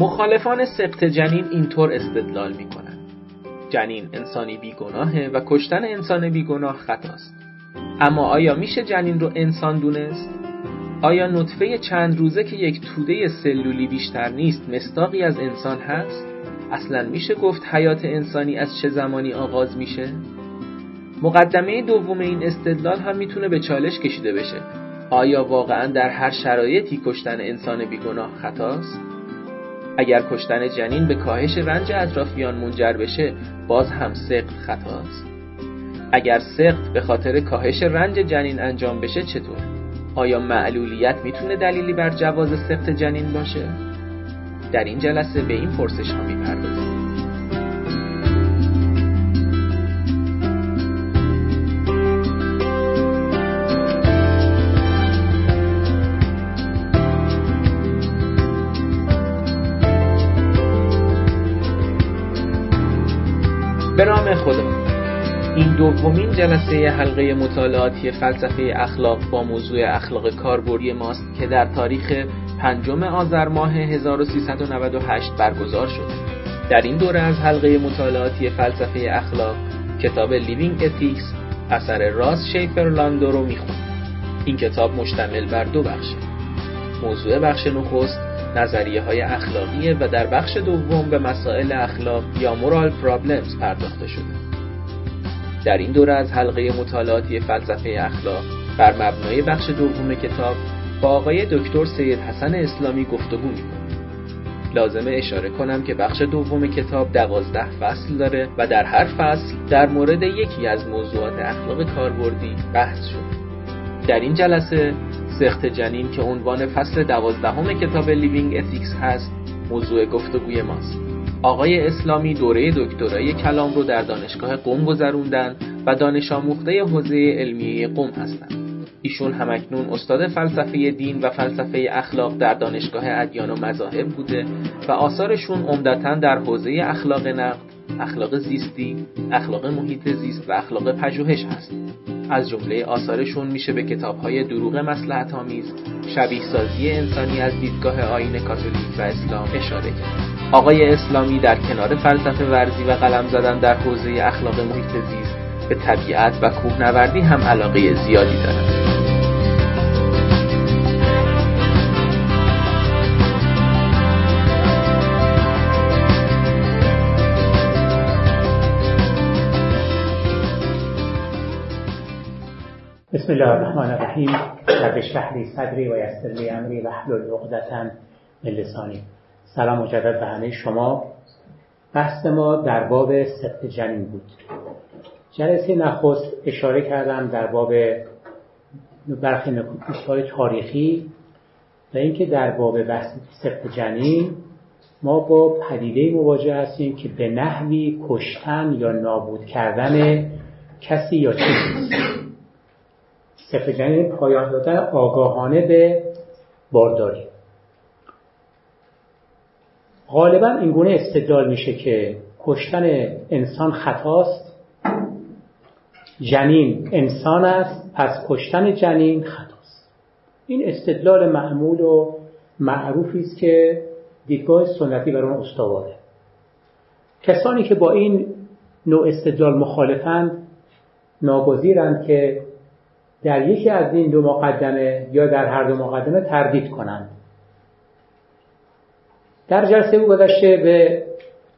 مخالفان سقط جنین اینطور استدلال می‌کنند. جنین انسانی بیگناهه و کشتن انسان بیگناه خطاست. اما آیا میشه جنین رو انسان دونست؟ آیا نطفه چند روزه که یک توده سلولی بیشتر نیست مستاقی از انسان هست؟ اصلا میشه گفت حیات انسانی از چه زمانی آغاز میشه؟ مقدمه دوم این استدلال هم می‌تونه به چالش کشیده بشه. آیا واقعا در هر شرایطی کشتن انسان بیگناه خطاست؟ اگر کشتن جنین به کاهش رنج اطرافیان منجر بشه باز هم سقط خطاست اگر سقط به خاطر کاهش رنج جنین انجام بشه چطور؟ آیا معلولیت می‌تونه دلیلی بر جواز سقط جنین باشه؟ در این جلسه به این پرسش ها می‌پردازیم. دومین جلسه حلقه مطالعاتی فلسفه اخلاق با موضوع اخلاق کاربردی ماست که در تاریخ پنجم آذر ماه 1398 برگزار شد. در این دوره از حلقه مطالعاتی فلسفه اخلاق کتاب Living Ethics اثر راس شیفر لاندو رو می‌خوند. این کتاب مشتمل بر دو بخشه. موضوع بخش نخست نظریه های اخلاقیه و در بخش دوم به مسائل اخلاق یا moral problems پرداخته شده. در این دوره از حلقه مطالعاتی فلسفه اخلاق بر مبنای بخش دوم کتاب با آقای دکتر سید حسن اسلامی گفتگو می‌کنم. لازمه اشاره کنم که بخش دوم کتاب دوازده فصل داره و در هر فصل در مورد یکی از موضوعات اخلاق کاربردی بحث شد. در این جلسه سقط جنین که عنوان فصل دوازدهم کتاب Living Ethics هست موضوع گفتگوی ماست آقای اسلامی دوره دکترای کلام رو در دانشگاه قم گذروندن و دانش آموخته حوزه علمیه قم هستند ایشون همکنون استاد فلسفه دین و فلسفه اخلاق در دانشگاه ادیان و مذاهب بوده و آثارشون عمدتا در حوزه اخلاق نقد، اخلاق زیستی، اخلاق محیط زیست و اخلاق پژوهش هست. از جمله آثارشون میشه به کتابهای دروغ مسلحت آمیز، شبیه سازی انسانی از دیدگاه آین کاتولیک و اسلام اشاره کرد. آقای اسلامی در کنار فلسفه ورزی و قلم زدن در حوزه اخلاق محیط زیست به طبیعت و کوهنوردی هم علاقه زیادی دارند. الله الرحمن الرحیم رب اشرح لی صدری و یسر لی امری واحلل عقدة من لسانی سلام مجدد به همه شما. بحث ما در باب سقط جنین بود. جلسه نخست اشاره کردم در باب برخی نکات تاریخی و اینکه در باب بحث سقط جنین ما با پدیده مواجه هستیم که به نحوی کشتن یا نابود کردن کسی یا چیزی جنین پایان دادن آگاهانه به بارداری. غالبا این گونه استدلال میشه که کشتن انسان خطاست جنین انسان است پس کشتن جنین خطاست. این استدلال معمول و معروفی است که دیدگاه سنتی بر اون استواره. کسانی که با این نوع استدلال مخالفند ناگزیرند که در یکی از این دو مقدمه یا در هر دو مقدمه تردید کنند. در جلسه گذشته به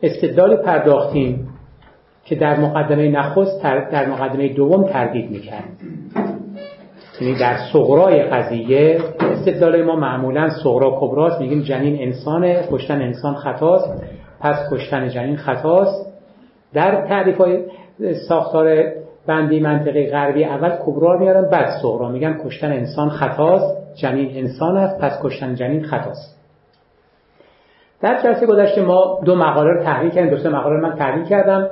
استدلال پرداختیم که در مقدمه نخست در مقدمه دوم تردید می‌کرد. یعنی در صغرای قضیه استدلال ما معمولا صغرا کبراست میگیم جنین انسانه کشتن انسان خطاست پس کشتن جنین خطاست. در تعریف های ساختار بندی منطقه غربی اول کبرا میارن بعد صغرا میگن کشتن انسان خطاست جنین انسان است پس کشتن جنین خطاست. در جلسه گذشته ما دو مقاله رو تحریک کردیم دو سه مقاله من تحریک کردم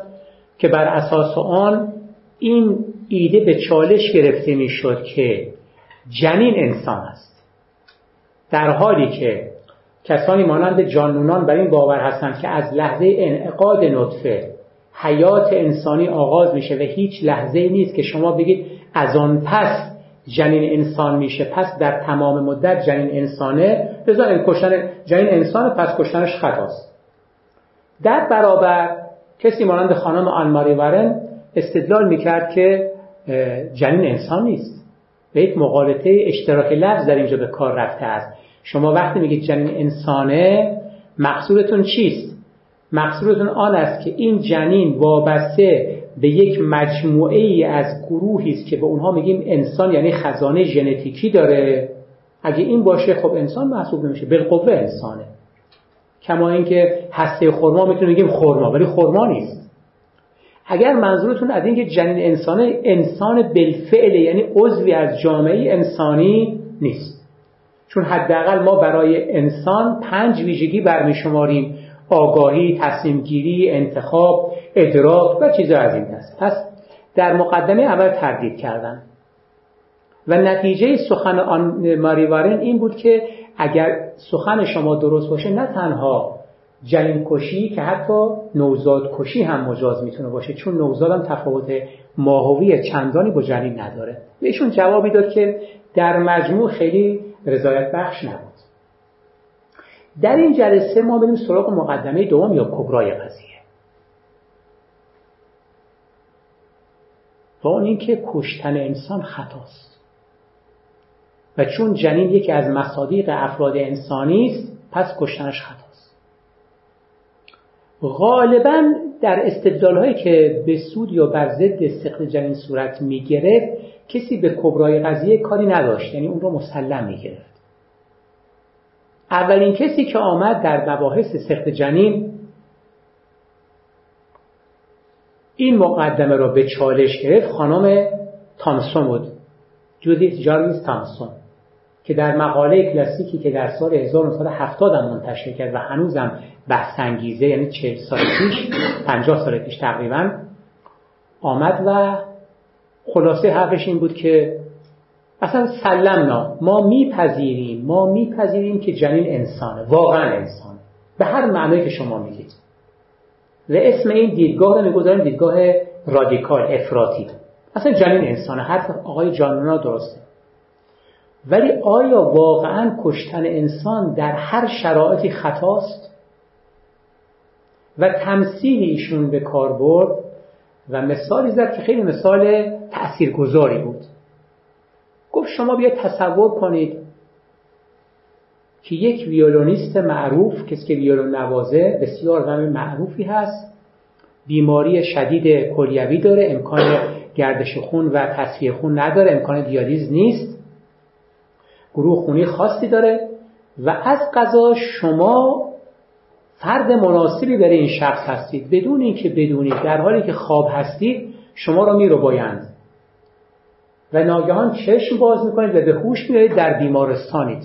که بر اساس آن این ایده به چالش گرفته می‌شد که جنین انسان است. در حالی که کسانی مانند جانونان بر این باور هستند که از لحظه انعقاد نطفه حیات انسانی آغاز میشه و هیچ لحظه نیست که شما بگید از آن پس جنین انسان میشه. پس در تمام مدت جنین انسانه. لذا کشتن جنین انسان پس کشتنش خطاست. در برابر کسی مانند خانم آنماری ورن استدلال می‌کرد که جنین انسان نیست. به یک مقالطه اشتراک لفظ در اینجا به کار رفته است. شما وقتی میگید جنین انسانه مقصودتون چیست؟ مقصودتون آن است که این جنین وابسته به یک مجموعه ای از گروهی است که به اونها میگیم انسان یعنی خزانه ژنتیکی داره. اگه این باشه خب انسان محسوب نمیشه. بالقوه انسانه. کما اینکه هسته خرما می‌تونیم بگیم خرما ولی خرما نیست. اگر منظورتون از اینکه جنین انسان انسان بالفعل یعنی عضوی از جامعه انسانی نیست. چون حداقل ما برای انسان پنج ویژگی برمیشماریم. آگاهی، تصمیم گیری، انتخاب، ادراک و چیزا از این دست. پس در مقدمه اول تردید کردن. و نتیجه سخن آن ماریوارن این بود که اگر سخن شما درست باشه نه تنها جنین کشی که حتی نوزاد کشی هم مجاز می‌تونه باشه چون نوزاد هم تفاوت ماهوی چندانی با جنین نداره. بهشون جوابی داد که در مجموع خیلی رضایت بخش نبود. در این جلسه ما بریم سراغ مقدمه دوم یا کبرای قضیه. و اون اینکه کشتن انسان خطاست. و چون جنین یکی از مصادیق افراد انسانی است پس کشتنش خطاست. غالبا در استدلال هایی که به سود یا بر ضد سقط جنین صورت می‌گرفت کسی به کبرای قضیه کاری نداشت. یعنی اون رو مسلم می‌گرفت. اولین کسی که آمد در مباحث سخت جنین این مقدمه را به چالش گرفت خانم تامسون بود. جودیت جارویز تامسون که در مقاله کلاسیکی که در سال 1970 هم منتشر کرد و هنوزم بحث انگیزه یعنی 40 سال پیش 50 سال پیش تقریبا آمد و خلاصه حرفش این بود که اصلا سلمنا ما میپذیریم ما میپذیریم که جنین انسانه واقعا انسانه. به هر معنی که شما میگید. و اسم این دیدگاه رو می‌گذاریم دیدگاه رادیکال افراطی. اصلا جنین انسانه. حرف آقای جانونا درسته. ولی آیا واقعا کشتن انسان در هر شرایطی خطاست؟ و تمثیل ایشون به کار برد و مثالی زد که خیلی مثال تاثیرگذاری بود. گفت شما بیا تصور کنید که یک ویولونیست معروف کسی که ویولون نوازه بسیار غم معروفی هست. بیماری شدید کلیوی داره امکان گردش خون و تصفیه خون نداره امکان دیالیز نیست. گروه خونی خاصی داره و از قضا شما فرد مناسبی برای این شخص هستید. بدون اینکه بدونید در حالی که خواب هستید شما را رو بایند و ناگهان چشم باز می‌کنید و به هوش میایید در بیمارستانید.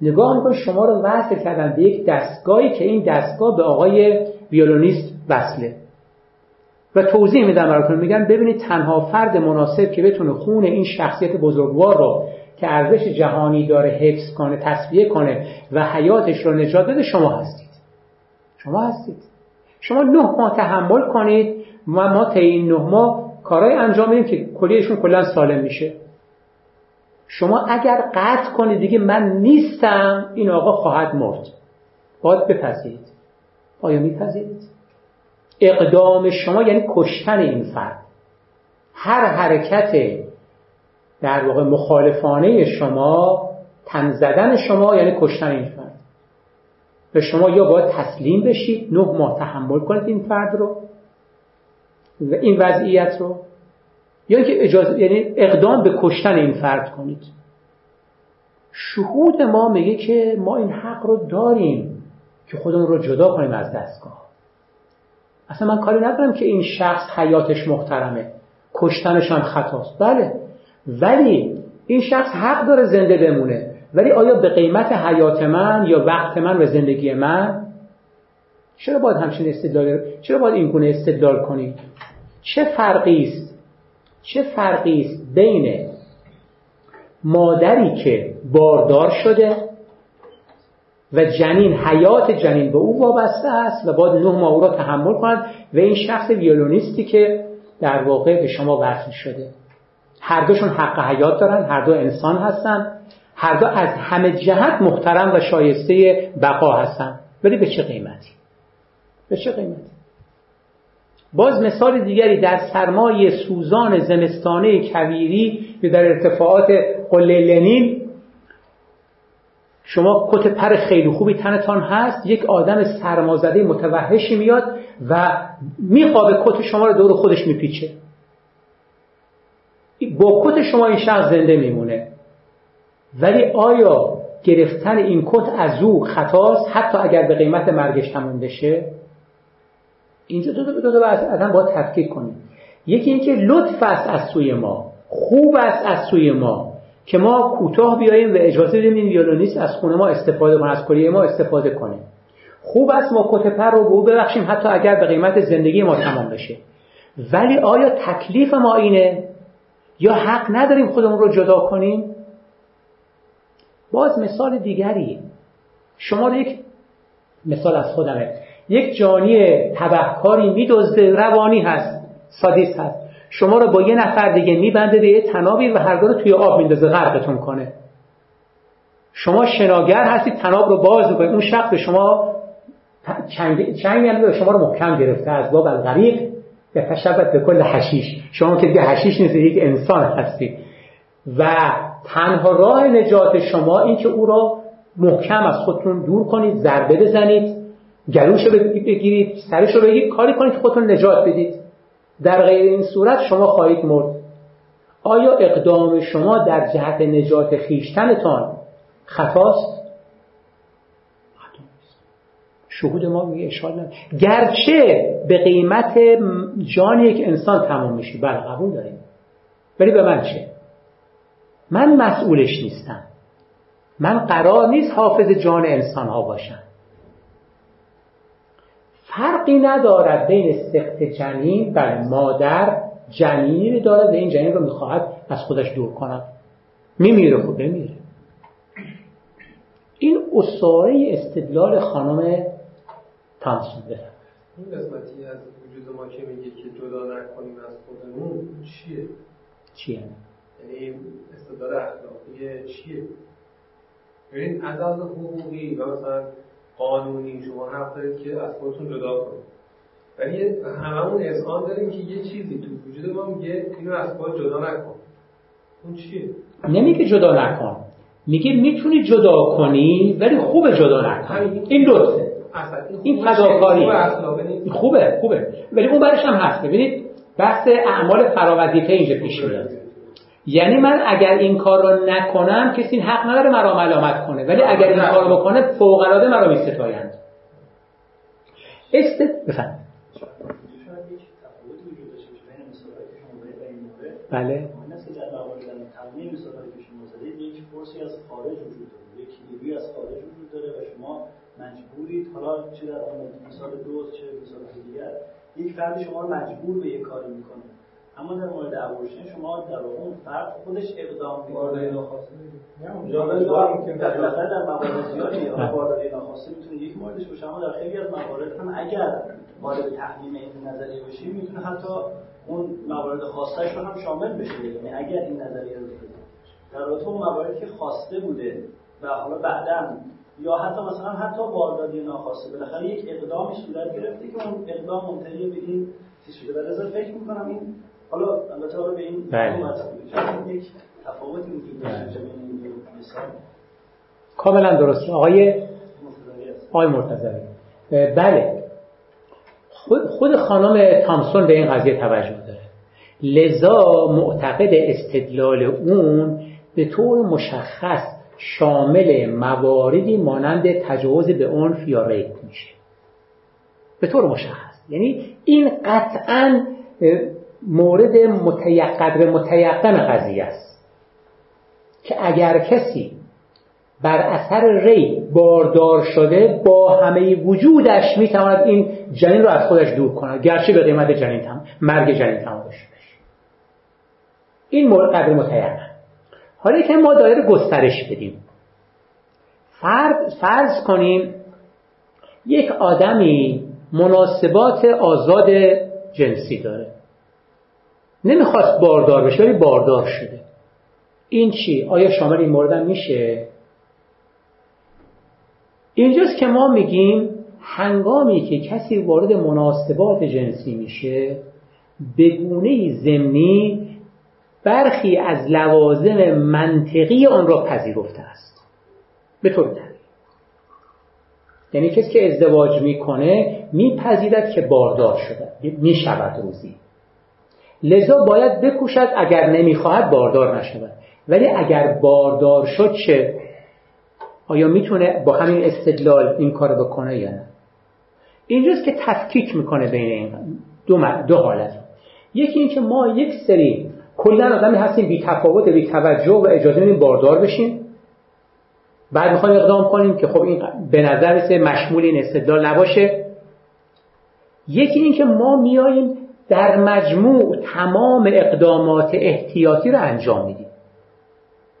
نگاه می‌کنید شما رو وصل کردن به یک دستگاهی که این دستگاه به آقای ویولونیست وصله. و توضیح میدم براتون. میگن ببینید تنها فرد مناسب که بتونه خون این شخصیت بزرگوار رو که ارزش جهانی داره حفظ کنه تصفیه کنه و حیاتش رو نجات بده شما هستید. شما هستید. شما نه ماه تحمل کنید و ما تا این نه ماه کارهای انجام میدیم که کلیشون کلا سالم میشه. شما اگر قطع کنید دیگه من نیستم این آقا خواهد مرد. باید بپذیرید. آیا میپذیرید؟ اقدام شما یعنی کشتن این فرد. هر حرکت در واقع مخالفانه شما تن زدن شما یعنی کشتن این فرد. به شما یا باید تسلیم بشید نه ماه تحمل کنید این فرد رو. و این وضعیت رو یا اینکه اجازه یعنی اقدام به کشتن این فرد کنید. شهود ما میگه که ما این حق رو داریم که خودمون رو جدا کنیم از دستگاه. اصلا من کاری ندارم که این شخص حیاتش محترمه. کشتنش هم خطاست. بله. ولی این شخص حق داره زنده بمونه. ولی آیا به قیمت حیات من یا وقت من و زندگی من چرا باید همچین استدلال چرا باید این گونه استدلال کنید چه فرقی است؟ چه فرقی است بین مادری که باردار شده و جنین حیات جنین به او وابسته است و باید نه ماه او را تحمل کند و این شخص ویولونیستی که در واقع به شما وصل شده. هر دوشون حق حیات دارن هر دو انسان هستن هر دو از همه جهت محترم و شایسته بقا هستن. ولی به چه قیمتی؟ به چه قیمتی؟ باز مثال دیگری در سرمای سوزان زمستانه کویری که در ارتفاعات قله لنین شما کت پر خیلی خوبی تنتان هست یک آدم سرمازده متوحشی میاد و میخوابه کت شما رو دور خودش میپیچه. با کت شما این شخص زنده میمونه. ولی آیا گرفتن این کت از او خطاست؟ حتی اگر به قیمت مرگش تموم بشه؟ اینجا دو دو, دو, اصلا باید تفکیک کنیم. یکی اینکه لطف است از سوی ما خوب است از سوی ما که ما کوتاه بیاییم و اجازه بدیم این ویولونیست از خونه ما استفاده کنه از کلیه ما استفاده کنه. خوب است ما کت پر رو به او ببخشیم حتی اگر به قیمت زندگی ما تمام بشه. ولی آیا تکلیف ما اینه؟ یا حق نداریم خودمون رو جدا کنیم؟ باز مثال دیگری شما رو یک مثال از خودمه یک جانی تبهکاری میدزده روانی هست سادیس هست. شما رو با یه نفر دیگه میبنده به یه تنابی و هر رو توی آب میندازه غرقتون کنه. شما شناگر هستید تناب رو باز می‌کنید. اون شخص به شما چنگ چنگ شما رو محکم گرفته از باب الغریق به تشبت به کل حشیش. شما که دیگه حشیش نیست یک انسان هستید. و تنها راه نجات شما این که او را محکم از خودتون دور کنید ضربه بزنید. گلوش رو بگیرید سرش رو بگیرید کاری کنید که خودتون نجات بدید. در غیر این صورت شما خواهید مرد. آیا اقدام شما در جهت نجات خیشتنتان خطاست؟ شهود ما میگه اشکال گرچه به قیمت جان یک انسان تمام میشه. بله قبول داریم. ولی به من چه؟ من مسئولش نیستم. من قرار نیست حافظ جان انسان ها باشم. فرقی ندارد بین سخت جنین بله مادر جنینی دارد و این جنین رو می‌خواهد از خودش دور کند میمیره خود بمیره این اصاره استدلال خانم بفرد این قسمتی از وجود ما که میگه که جدا نکنیم از خودمون چیه؟ چیه؟ یعنی استدلال اخلاقی چیه؟ ببین از از حقوقی و مثلا قانونی شما حق دارید که از خودتون جدا کنید. ولی هممون اذعان داریم که یه چیزی تو وجود ما میگه اینو از خود جدا نکن. اون چیه؟ نمیگه جدا نکن. میگه می‌تونی جدا کنی ولی خوب جدا نکن. این لطفه این فداکاری. خوبه خوبه ولی اون برش هم هست. ببینید بحث اعمال فراوظیفه اینجا پیش میاد. یعنی من اگر این کار رو نکنم کسی حق نداره مرا ملامت کنه. ولی اگر این کار رو بکنه فوق العاده مرا میستایند است بفهم بله. از خارج یک از خارج وجود داره و شما مجبورید حالا چه در مثال دوست چه مثال دیگر یک فرد شما مجبور به یک کاری می‌کنه. اما در مورد ابورشن شما در اون فرد خودش اقدام می‌کنه. در در موارد زیادی بارداری ناخواسته می‌تونه یک موردش باشه اما در خیلی از موارد هم اگر وارد تحلیل این نظریه بشیم می‌تونه حتی اون موارد خاصش رو هم شامل بشه. یعنی اگر این نظریه رو در رابطه اون مواردی که خواسته بوده و حالا بعدا یا حتی مثلا حتی بارداری ناخواسته بالاخره یک اقدامی صورت گرفته که اون اقدام منتهی به این چیز شده. و فکر می‌کنم این حالا البته حالا به این بله. یک تفاوتی وجود داشته بین این مثال. کاملا درست. آقای آقای مرتضوی بله. خود خانم تامسون به این قضیه توجه داره. لذا معتقد استدلال اون به طور مشخص شامل مواردی مانند تجاوز به عنف یا ریپ میشه. به طور مشخص. یعنی این قطعا مورد متیقن متیقن قضیه است که اگر کسی بر اثر ری باردار شده با همه وجودش می‌تواند این جنین رو از خودش دور کند. گرچه به قیمت جنین تم مرگ جنین تمام بشه این مورد قدر متیقن. حالا که ما دایره گسترش بدیم. فرض, فرض کنیم یک آدمی مناسبات آزاد جنسی داره. نمی‌خواست باردار بشه ولی باردار شده این چی؟ آیا شامل این مورد میشه؟ اینجاست که ما میگیم هنگامی که کسی وارد مناسبات جنسی میشه به گونه زمینی برخی از لوازم منطقی آن را پذیرفته است به طور یعنی کسی که ازدواج می‌کنه میپذیرد که باردار شده می‌شود روزی لذا باید بکوشد اگر نمی‌خواهد باردار نشود. ولی اگر باردار شد چه؟ آیا می‌تونه با همین استدلال این کار بکنه یا نه؟ اینجاست که تفکیک می‌کنه بین این دو, دو حالت. یکی اینکه ما یک سری کلا آدمی هستیم بی تفاوت بی توجه و اجازه میدیم باردار بشیم. بعد می‌خوایم اقدام کنیم که خب این به نظر مشمول این استدلال نباشه. یکی اینکه ما میاییم در مجموع تمام اقدامات احتیاطی رو انجام میدیم.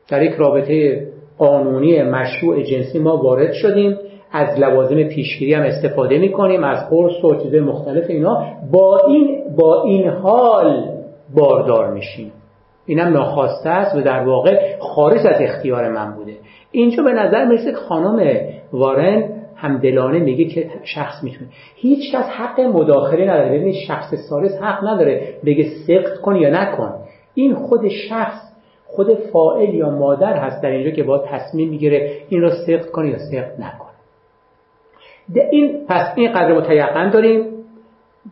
در یک رابطه قانونی مشروع جنسی ما وارد شدیم از لوازم پیشگیری هم استفاده می‌کنیم از قرص و چیزهای مختلف اینا. با این با این حال باردار میشیم. اینم ناخواسته است و در واقع خارج از اختیار من بوده. اینجا به نظر می‌رسه که خانم وارن همدلانه میگه که شخص می‌تونه. هیچ کس حق مداخله نداره. ببینید شخص سالس حق نداره. بگه سقط کن یا نکن. این خود شخص خود فائل یا مادر هست در اینجا که با تصمیم می‌گیره این را سقط کنه یا سقط نکنه. این پس این قدر متیقن داریم.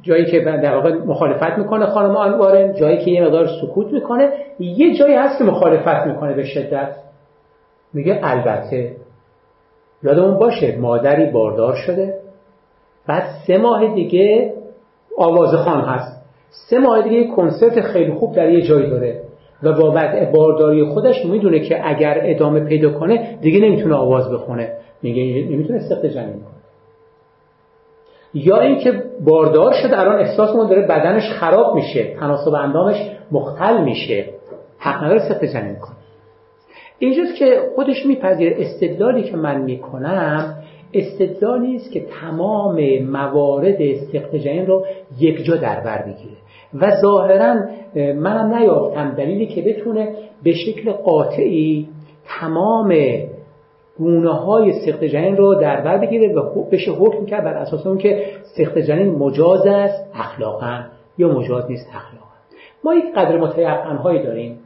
جایی که در واقع مخالفت می‌کنه خانم وارن جایی که یه مقدار سکوت می‌کنه. یه جایی هست که مخالفت می‌کنه به شدت. میگه البته یادمون باشه مادری باردار شده. بعد سه ماه دیگه آوازخان هست. سه ماه دیگه کنسرت خیلی خوب در یه جایی داره. و با بارداری خودش می‌دونه که اگر ادامه پیدا کنه دیگه نمی‌تونه آواز بخونه. میگه نمی‌تونه سخت جنین کنه. یا اینکه باردار شده الان احساس ما داره بدنش خراب میشه. تناسب اندامش مختل میشه. حق نداره سخت جنین کنه. اینجاست که خودش میپذیره استدلالی که من می‌کنم استدلالی است که تمام موارد سخت جنین رو یک جا در بر بگیره. و ظاهرا منم نیافتم دلیلی که بتونه به شکل قاطعی تمام گونه های سخت جنین رو در بر بگیره و بشه حکم کرد بر اساس اون که سخت جنین مجاز است اخلاقا یا مجاز نیست اخلاقا. ما یک قدر متیقن داریم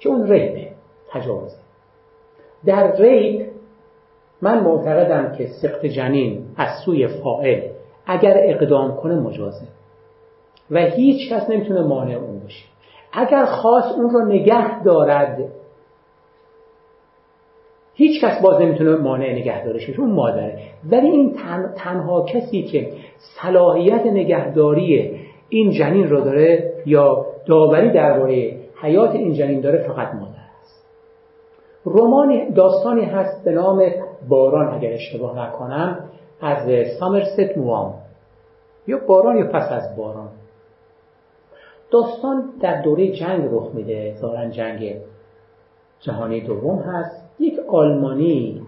که اون ریبه تجاوزه. در ریب من معتقدم که سخت جنین از سوی فائل اگر اقدام کنه مجازه. و هیچ کس نمی‌تونه مانع اون باشه. اگر خواست اون رو نگه دارد هیچ کس باز نمی‌تونه مانع نگهدارش بشه اون مادره. ولی این تنها کسی که صلاحیت نگهداری این جنین رو داره یا داوری درباره حیات این جنین داره فقط مادر رمان داستانی هست به نام باران اگر اشتباه نکنم از سامرست موام. یا باران یا پس از باران. داستان در دوره جنگ رخ میده ظاهرا جنگ جهانی دوم هست. یک آلمانی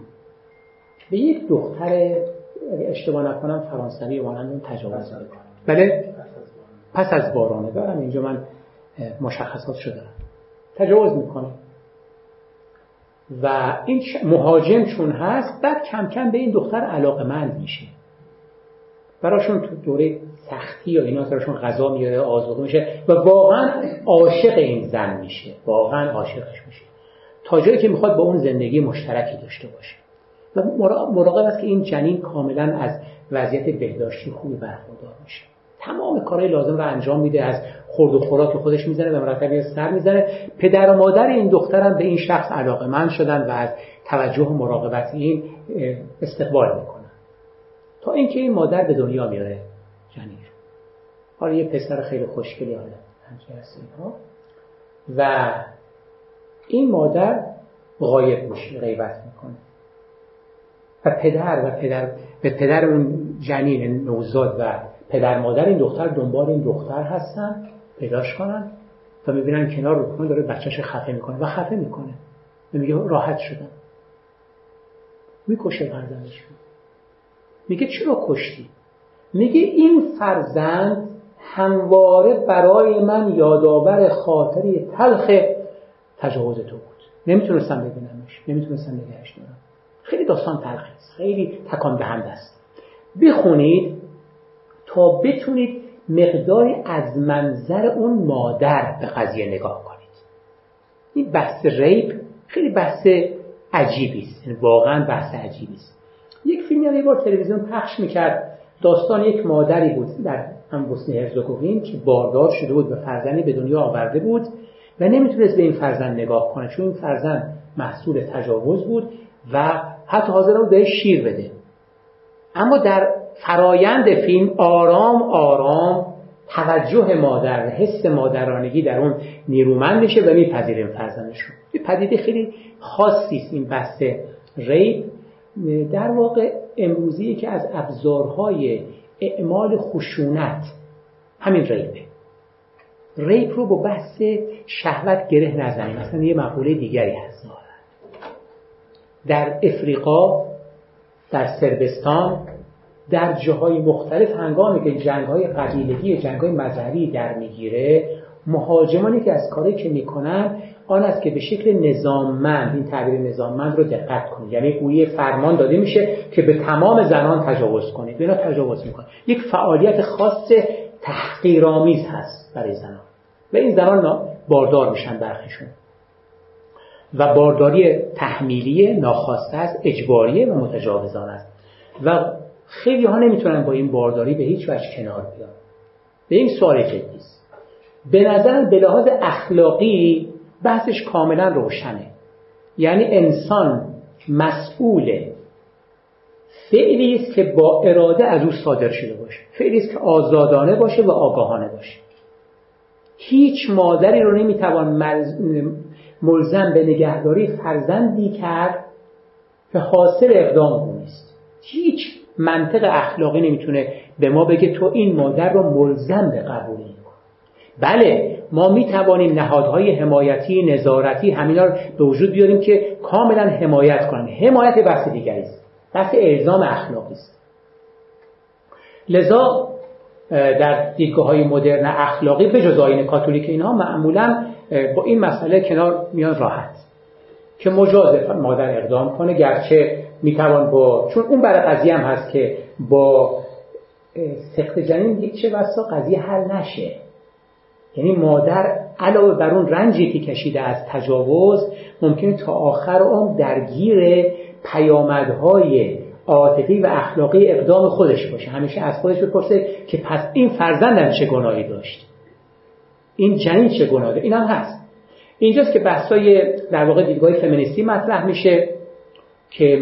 به یک دختر اشتباه نکنم فرانسوی مانند تجاوز می‌کنه بله؟ پس از بارانه دارم اینجا من مشخصات شده. تجاوز می‌کنه. و این مهاجم چون هست بعد کم کم به این دختر علاقه مند میشه. براشون تو دوره سختی یا اینا براشون غذا میاره آزاده میشه و واقعا عاشق این زن میشه. واقعا عاشقش میشه. تا جایی که می‌خواد با اون زندگی مشترکی داشته باشه. و مراقب است که این جنین کاملا از وضعیت بهداشتی خوبی برخوردار میشه. تمام کارهای لازم رو انجام میده از خورد و خوراک خودش می‌زنه و مرتبی سر می‌زنه پدر و مادر این دخترم به این شخص علاقه من شدن و از توجه و مراقبت این استقبال می‌کنن. تا اینکه این مادر به دنیا میاره جنین حالا یه پسر خیلی خوشگلی حالا و این مادر غایب میشه غیبت می‌کنه. و پدر و پدر به پدر اون جنین نوزاد و پدر مادر این دختر دنبال این دختر هستن پیداش کنن و می‌بینن کنار رو داره بچهش خفه می‌کنه و خفه می‌کنه. میگه راحت شدم. می‌کشه فرزندش میگه چرا کشتی؟ میگه این فرزند همواره برای من یادآور خاطری تلخ تجاوز تو بود. نمی‌تونستم ببینمش نمی‌تونستم نگهش دارم. خیلی داستان تلخی خیلی تکان دهنده است. بخونید تا بتونید مقداری از منظر اون مادر به قضیه نگاه کنید. این بحث ریپ خیلی بحث عجیبی است. یعنی واقعا بحث عجیبی است. یک فیلمی یه بار تلویزیون پخش می‌کرد. داستان یک مادری بود در هم بوسنی هرزگوین که باردار شده بود و فرزندی به دنیا آورده بود و نمی‌تونست به این فرزند نگاه کنه چون این فرزند محصول تجاوز بود و حتی حاضر بود بهش شیر بده. اما در فرایند فیلم آرام آرام توجه مادر حس مادرانگی در اون نیرومند میشه و میپذیره فرزندش رو یه پدیده خیلی خاصی است این بحث ریپ در واقع امروزی که از ابزارهای اعمال خشونت همین ریپه ریپ رو با بحث شهوت گره نزنیم. مثلا یه مقوله دیگری هست. در افریقا در سربستان در جاهای مختلف هنگامی که جنگ های قبیلگی جنگ های مذهبی در می‌گیره مهاجمانی که از کاری که می‌کنن آن است که به شکل نظاممند این تعبیر نظاممند رو دقت کنید. یعنی گویی فرمان داده میشه که به تمام زنان تجاوز کنید. به تجاوز می‌کنه یک فعالیت خاص تحقیرآمیز هست برای زنان. و این زنان باردار میشن برخیشون. و بارداری تحمیلی ناخواسته است اجباریه و متجاوزان است. و خیلی ها نمی‌تونن با این بارداری به هیچ وجه کنار بیان. به این سوال جدی است. به نظر به لحاظ اخلاقی بحثش کاملا روشنه. یعنی انسان مسئول فعلی است که با اراده از او صادر شده باشه. فعلی است که آزادانه باشه و آگاهانه باشه. هیچ مادری رو نمی‌توان ملزم به نگهداری فرزندی کرد که حاصل اقدام او نیست. هیچ منطق اخلاقی نمی‌تونه به ما بگه تو این مادر رو ملزم به قبول کن بله ما می توانیم نهادهای حمایتی نظارتی همینا رو به وجود بیاریم که کاملا حمایت کنن. حمایت بحث دیگری است. بحث الزام اخلاقی است. لذا در دیدگاه های مدرن اخلاقی به جز آین کاتولیک اینها معمولا با این مسئله کنار میان راحت. که مجاز مادر اقدام کنه گرچه می‌توان با چون اون برای قضیه هم هست که با سخت جنین چه بسا قضیه حل نشه. یعنی مادر علاوه بر اون رنجی که کشیده از تجاوز ممکنه تا آخر اون درگیر پیامدهای عاطفی و اخلاقی اقدام خودش باشه. همیشه از خودش بپرسه که پس این فرزندم چه گناهی داشت؟ این جنین چه گناهی این هم هست. اینجاست که بحثای در واقع دیدگاه فمینیستی مطرح میشه که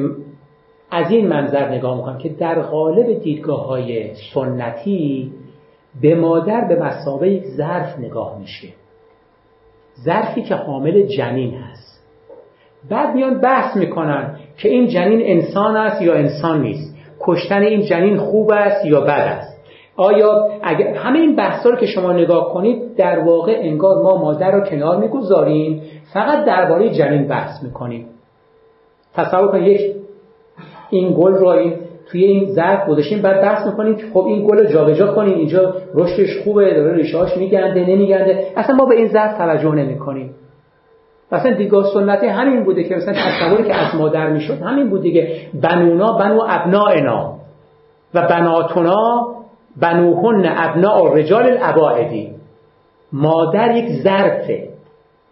از این منظر نگاه می‌کنم که در قالب دیدگاه های سنتی به مادر به مسابه یک ظرف نگاه میشه. ظرفی که حامل جنین هست. بعد میان بحث می‌کنن که این جنین انسان است یا انسان نیست. کشتن این جنین خوب است یا بد است. آیا اگر همه این بحثا رو که شما نگاه کنید در واقع انگار ما مادر رو کنار می‌گذاریم فقط درباره جنین بحث می‌کنیم. تصور کنید یک این گل رو این توی این ظرف گذاشتیم بعد بحث می‌کنیم که خب این گل رو جابجا کنیم اینجا رشدش خوبه داره ریشه‌هاش میگنده نمیگنده اصلا ما به این ظرف توجه نمی‌کنیم. مثلا دیگاه سنتی همین بوده که مثلا تصوری که از مادر می‌شد همین بود دیگه. بنونا بنو ابنائنا و بناتنا بنوهن ابناء رجال الابائدی مادر یک ظرفه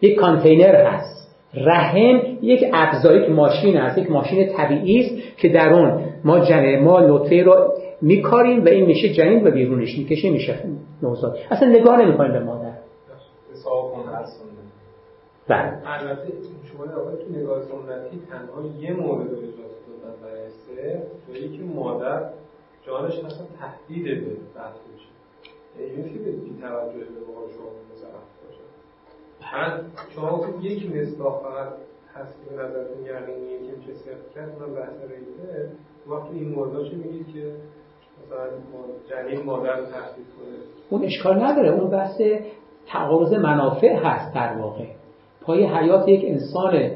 یک کانتینر هست. رحم یک ابزاری که ماشین است یک ماشین طبیعی است که در اون ما جنه ما نطفه رو میکاریم و این میشه جنین و بیرونش می‌کشه میشه نوزاد. اصلا نگاه نمی‌کنیم به مادر. بله. البته شما در تو نگاه سنتی تنها یه مورد رو اجازه دادن برای سه که مادر جانش اصلا تهدید به بحث میشه یعنی که به توجه به شما باشه بعد شما یک مصداق فقط هست که به نظرتون یعنی یکی چه صرف کرد من بحث ریته. وقتی این مورداشو میگید که مثلا جنین مادر رو تهدید کنه. اون اشکال نداره. اون بحث تعارض منافع هست در واقع. پای حیات یک انسان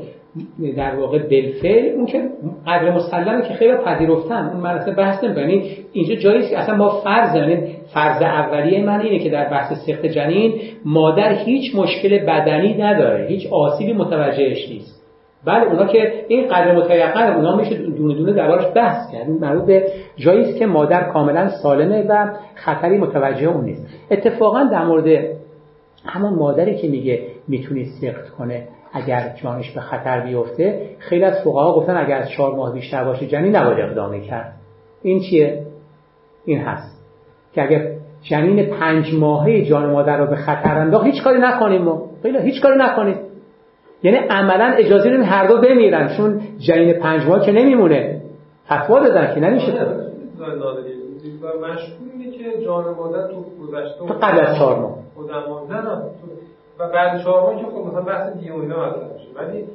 در واقع بالفعل اون که قدر مسلمه که خیلی پذیرفتن اون مرسه بحث نمی‌کنه. یعنی اینجا جایی اصلا ما فرض یعنی فرض اولیه من اینه که در بحث سخت جنین مادر هیچ مشکل بدنی نداره هیچ آسیبی متوجهش نیست. بله اونا که این قدر متیقن اونا میشه دونه دونه دربارش بحث کرد. این مربوط به جایی است که مادر کاملا سالمه و خطری متوجه اون نیست. اتفاقا در مورد همون مادری که میگه می‌تونی سقط کنه اگر جانش به خطر بیفته خیلی از فقها گفتن اگر از چهار ماه بیشتر باشه جنین نباید اقدام کرد این چیه؟ این هست که اگر جنین پنج ماهه جان مادر رو به خطر انداخت هیچ کاری نکنیم ما. هیچ کاری نکنیم. یعنی عملا اجازه نمی هر دو بمیرن چون جنین پنج ماه که نمیمونه. فتوا دادن که نمیشه. که جان مادر تو گذشته تو قبل از چهار ماه. نه نه و بعد چهار ماه که خب مثلا بحث دیگه اینا مطرح میشه ولی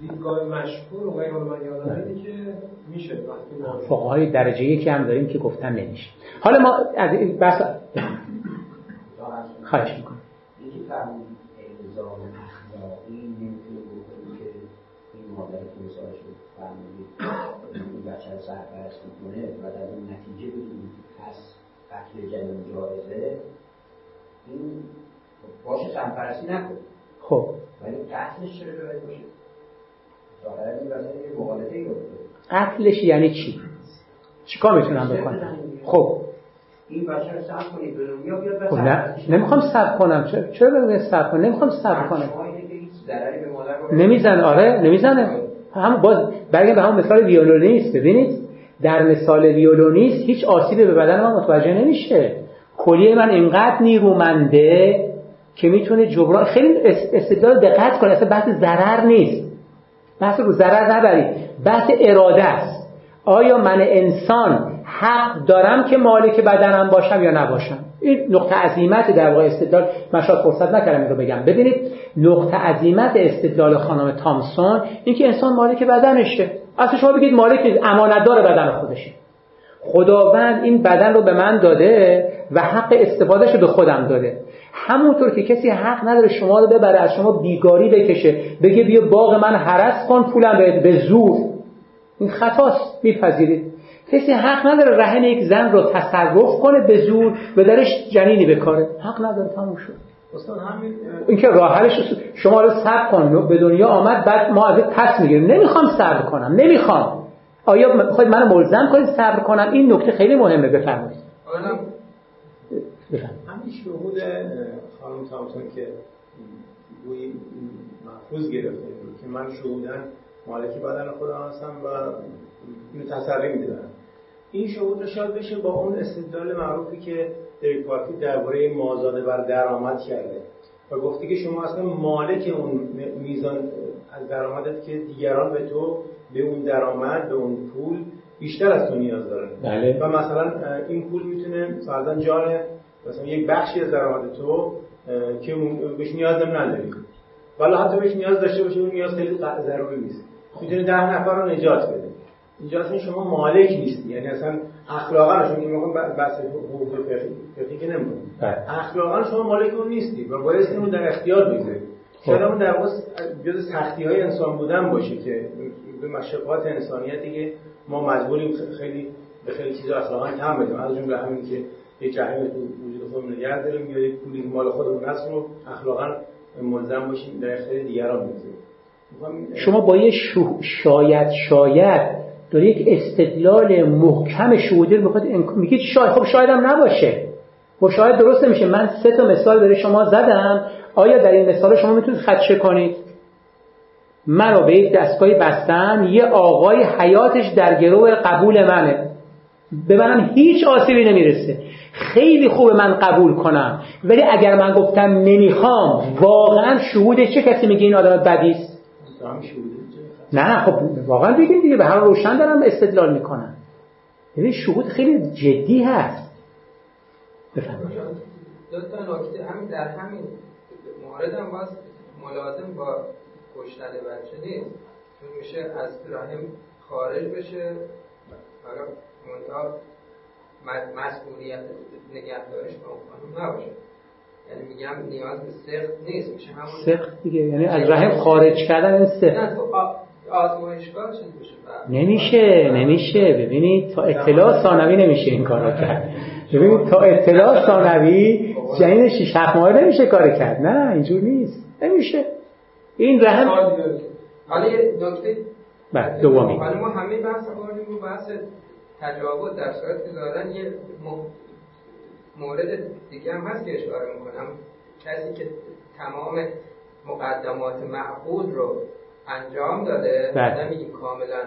دیدگاه مشهور و غیر من یادم اینه که میشه فقهای درجه یکی هم داریم که گفتن نمیشه. حالا ما از این بحث خواهش می‌کنم. یکی فرمون الزام اخلاقی نمی‌تونه بکنی که این مادر که مثال شد فرمونی این بچه رو سرپرست می‌کنه و در این نتیجه بدونی پس قتل جنین جایزه. این باشه سرپرستی نکن. خب. ولی قتلش چرا باید باشه؟ ظاهرا این واسه یه مقالطه ای قتلش یعنی چی؟ چیکار می‌تونم بکنم؟ خب. این بچه رو سب کنید به دنیا بیاد خب نه. نمی‌خوام سب کنم. چرا چرا بگم سب کنم؟ نمی‌خوام سب کنم. نمیزن آره نمی‌زنه. هم باز برگم به همون مثال ویولونیست ببینید در مثال ویولونیست هیچ آسیبی به بدن ما متوجه نمیشه. کلیه من اینقدر نیرومنده که می‌تونه جبران خیلی استدلال دقت کنه. اصلا بحث ضرر نیست. بحث رو ضرر نبرید. بحث اراده است. آیا من انسان حق دارم که مالک بدنم باشم یا نباشم؟ این نقطه عظیمت در واقع استدلال. من شاید فرصت نکردم این رو بگم. ببینید نقطه عظیمت استدلال خانم تامسون این که انسان مالک بدنشه. اصلا شما بگید مالک نیست امانتدار بدن خودشه. خداوند این بدن رو به من داده و حق استفادهش رو به خودم داده. همونطور که کسی حق نداره شما رو ببره از شما بیگاری بکشه بگه بیا باغ من حرس کن پولم به به زور. این خطاست میپذیرید. کسی حق نداره رهن یک زن رو تصرف کنه به زور و درش جنینی بکاره. حق نداره تموم شد. این که راه شما رو صبر کن به دنیا آمد بعد ما از پس می‌گیریم. نمی‌خوام صبر کنم نمی‌خوام. آیا می‌خواید منو ملزم کنید صبر کنم؟ این نکته خیلی مهمه بفرمایید. همین شهود خانم تامسون که گویی محفوظ گرفته که من شهودن مالکی بدن خودم هستم و اینو تسری می‌دونم. این شهود شاید بشه با اون استدلال معروفی که دریک پارکی درباره مازاده بر درآمد کرده. و گفته که شما اصلا مالک اون میزان از درآمدت که دیگران به تو به اون درآمد به اون پول بیشتر از تو نیاز دارن. بله. و مثلا این پول می‌تونه مثلا جان مثلا یک بخشی از درآمد تو که بهش نیاز هم نداری. ولی حتی بهش نیاز داشته باشه اون نیاز خیلی ضروری نیست. می‌تونه ده نفر رو نجات بده اینجا اصلا شما مالک نیستی. یعنی اصلا اخلاقا چون این موقع بحث حقوق فقهی که نمی‌کنیم بله. اخلاقا شما مالک اون نیستی و باید اون در اختیار بگذارید خب. شاید اون در واقع جز سختی های انسان بودن باشه که به مشقات انسانیتی که ما مجبوریم خیلی به خیلی چیزا اخلاقا کم بدیم. از جمله همین که یک جهنم تو وجود خودمون نگه داریم. یا یک پولی مال خودمون هست رو اخلاقا ملزم باشیم در اختیار دیگران بگذاریم. شما با یه شاید شاید داره یک استدلال محکم شهودی رو بخواد میگه شاید خب شاید هم نباشه. خب شاید درست نمیشه. من سه تا مثال برای شما زدم. آیا در این مثال شما می‌تونید خدشه کنید؟ رو به یک دستگاهی بستن یه آقای حیاتش در گروه قبول منه. به منم هیچ آسیبی نمی‌رسه. خیلی خوبه من قبول کنم. ولی اگر من گفتم نمی‌خوام واقعا شهود چه کسی میگه این آدم بدیست نه خب واقعا بگیم دیگه به هر روشن دارم استدلال می‌کنم یعنی شهود خیلی جدی هست. بفرمایید. دو تا نکته همین در همین مورد هم باز ملازم با کشتن بچه نیست. میشه از رحم خارج بشه. منتها مسئولیت نگهدارش به اون نباشه. یعنی میگم نیاز به سخت نیست میشه همون سخت دیگه. یعنی از رحم خارج کردن سخت. نمیشه نمیشه. ببینید تا اطلاع ثانوی نمیشه این کارا کرد. ببینید تا اطلاع ثانوی جنین شیش هفت ماه نمیشه کار کرد. نه اینجور نیست. نمیشه. این رحم حالا یه نکته بله دومی. حالا ما همه بحث آوردیم رو بحث تجاوز در صورت که دارن یه مورد دیگه هم هست که اشاره می‌کنم. کسی که تمام مقدمات معقول رو انجام داده بله. نمیگیم کاملا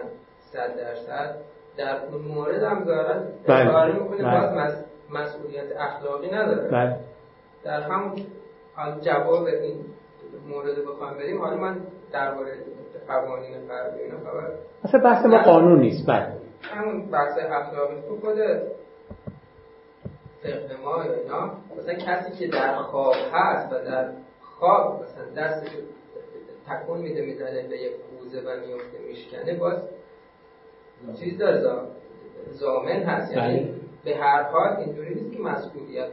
صد درصد در اون مورد هم دارن بله. اشاره می‌کنه بله. باز مس... مسئولیت اخلاقی نداره. بله. در همون حال جواب این مورد بخوام بریم حالا من درباره قوانین غربی اینا خبر اصلا بحث ما قانون نیست. بله. همون بحث اخلاقی تو خود فقه ما یا اینا. مثلا کسی که در خواب هست و در خواب مثلا دستش تکون میده می‌زنه به یک کوزه و میفته میشکنه باز چیز داره زا- زامن هست. یعنی بله. به هر حال اینجوری نیست که مسئولیت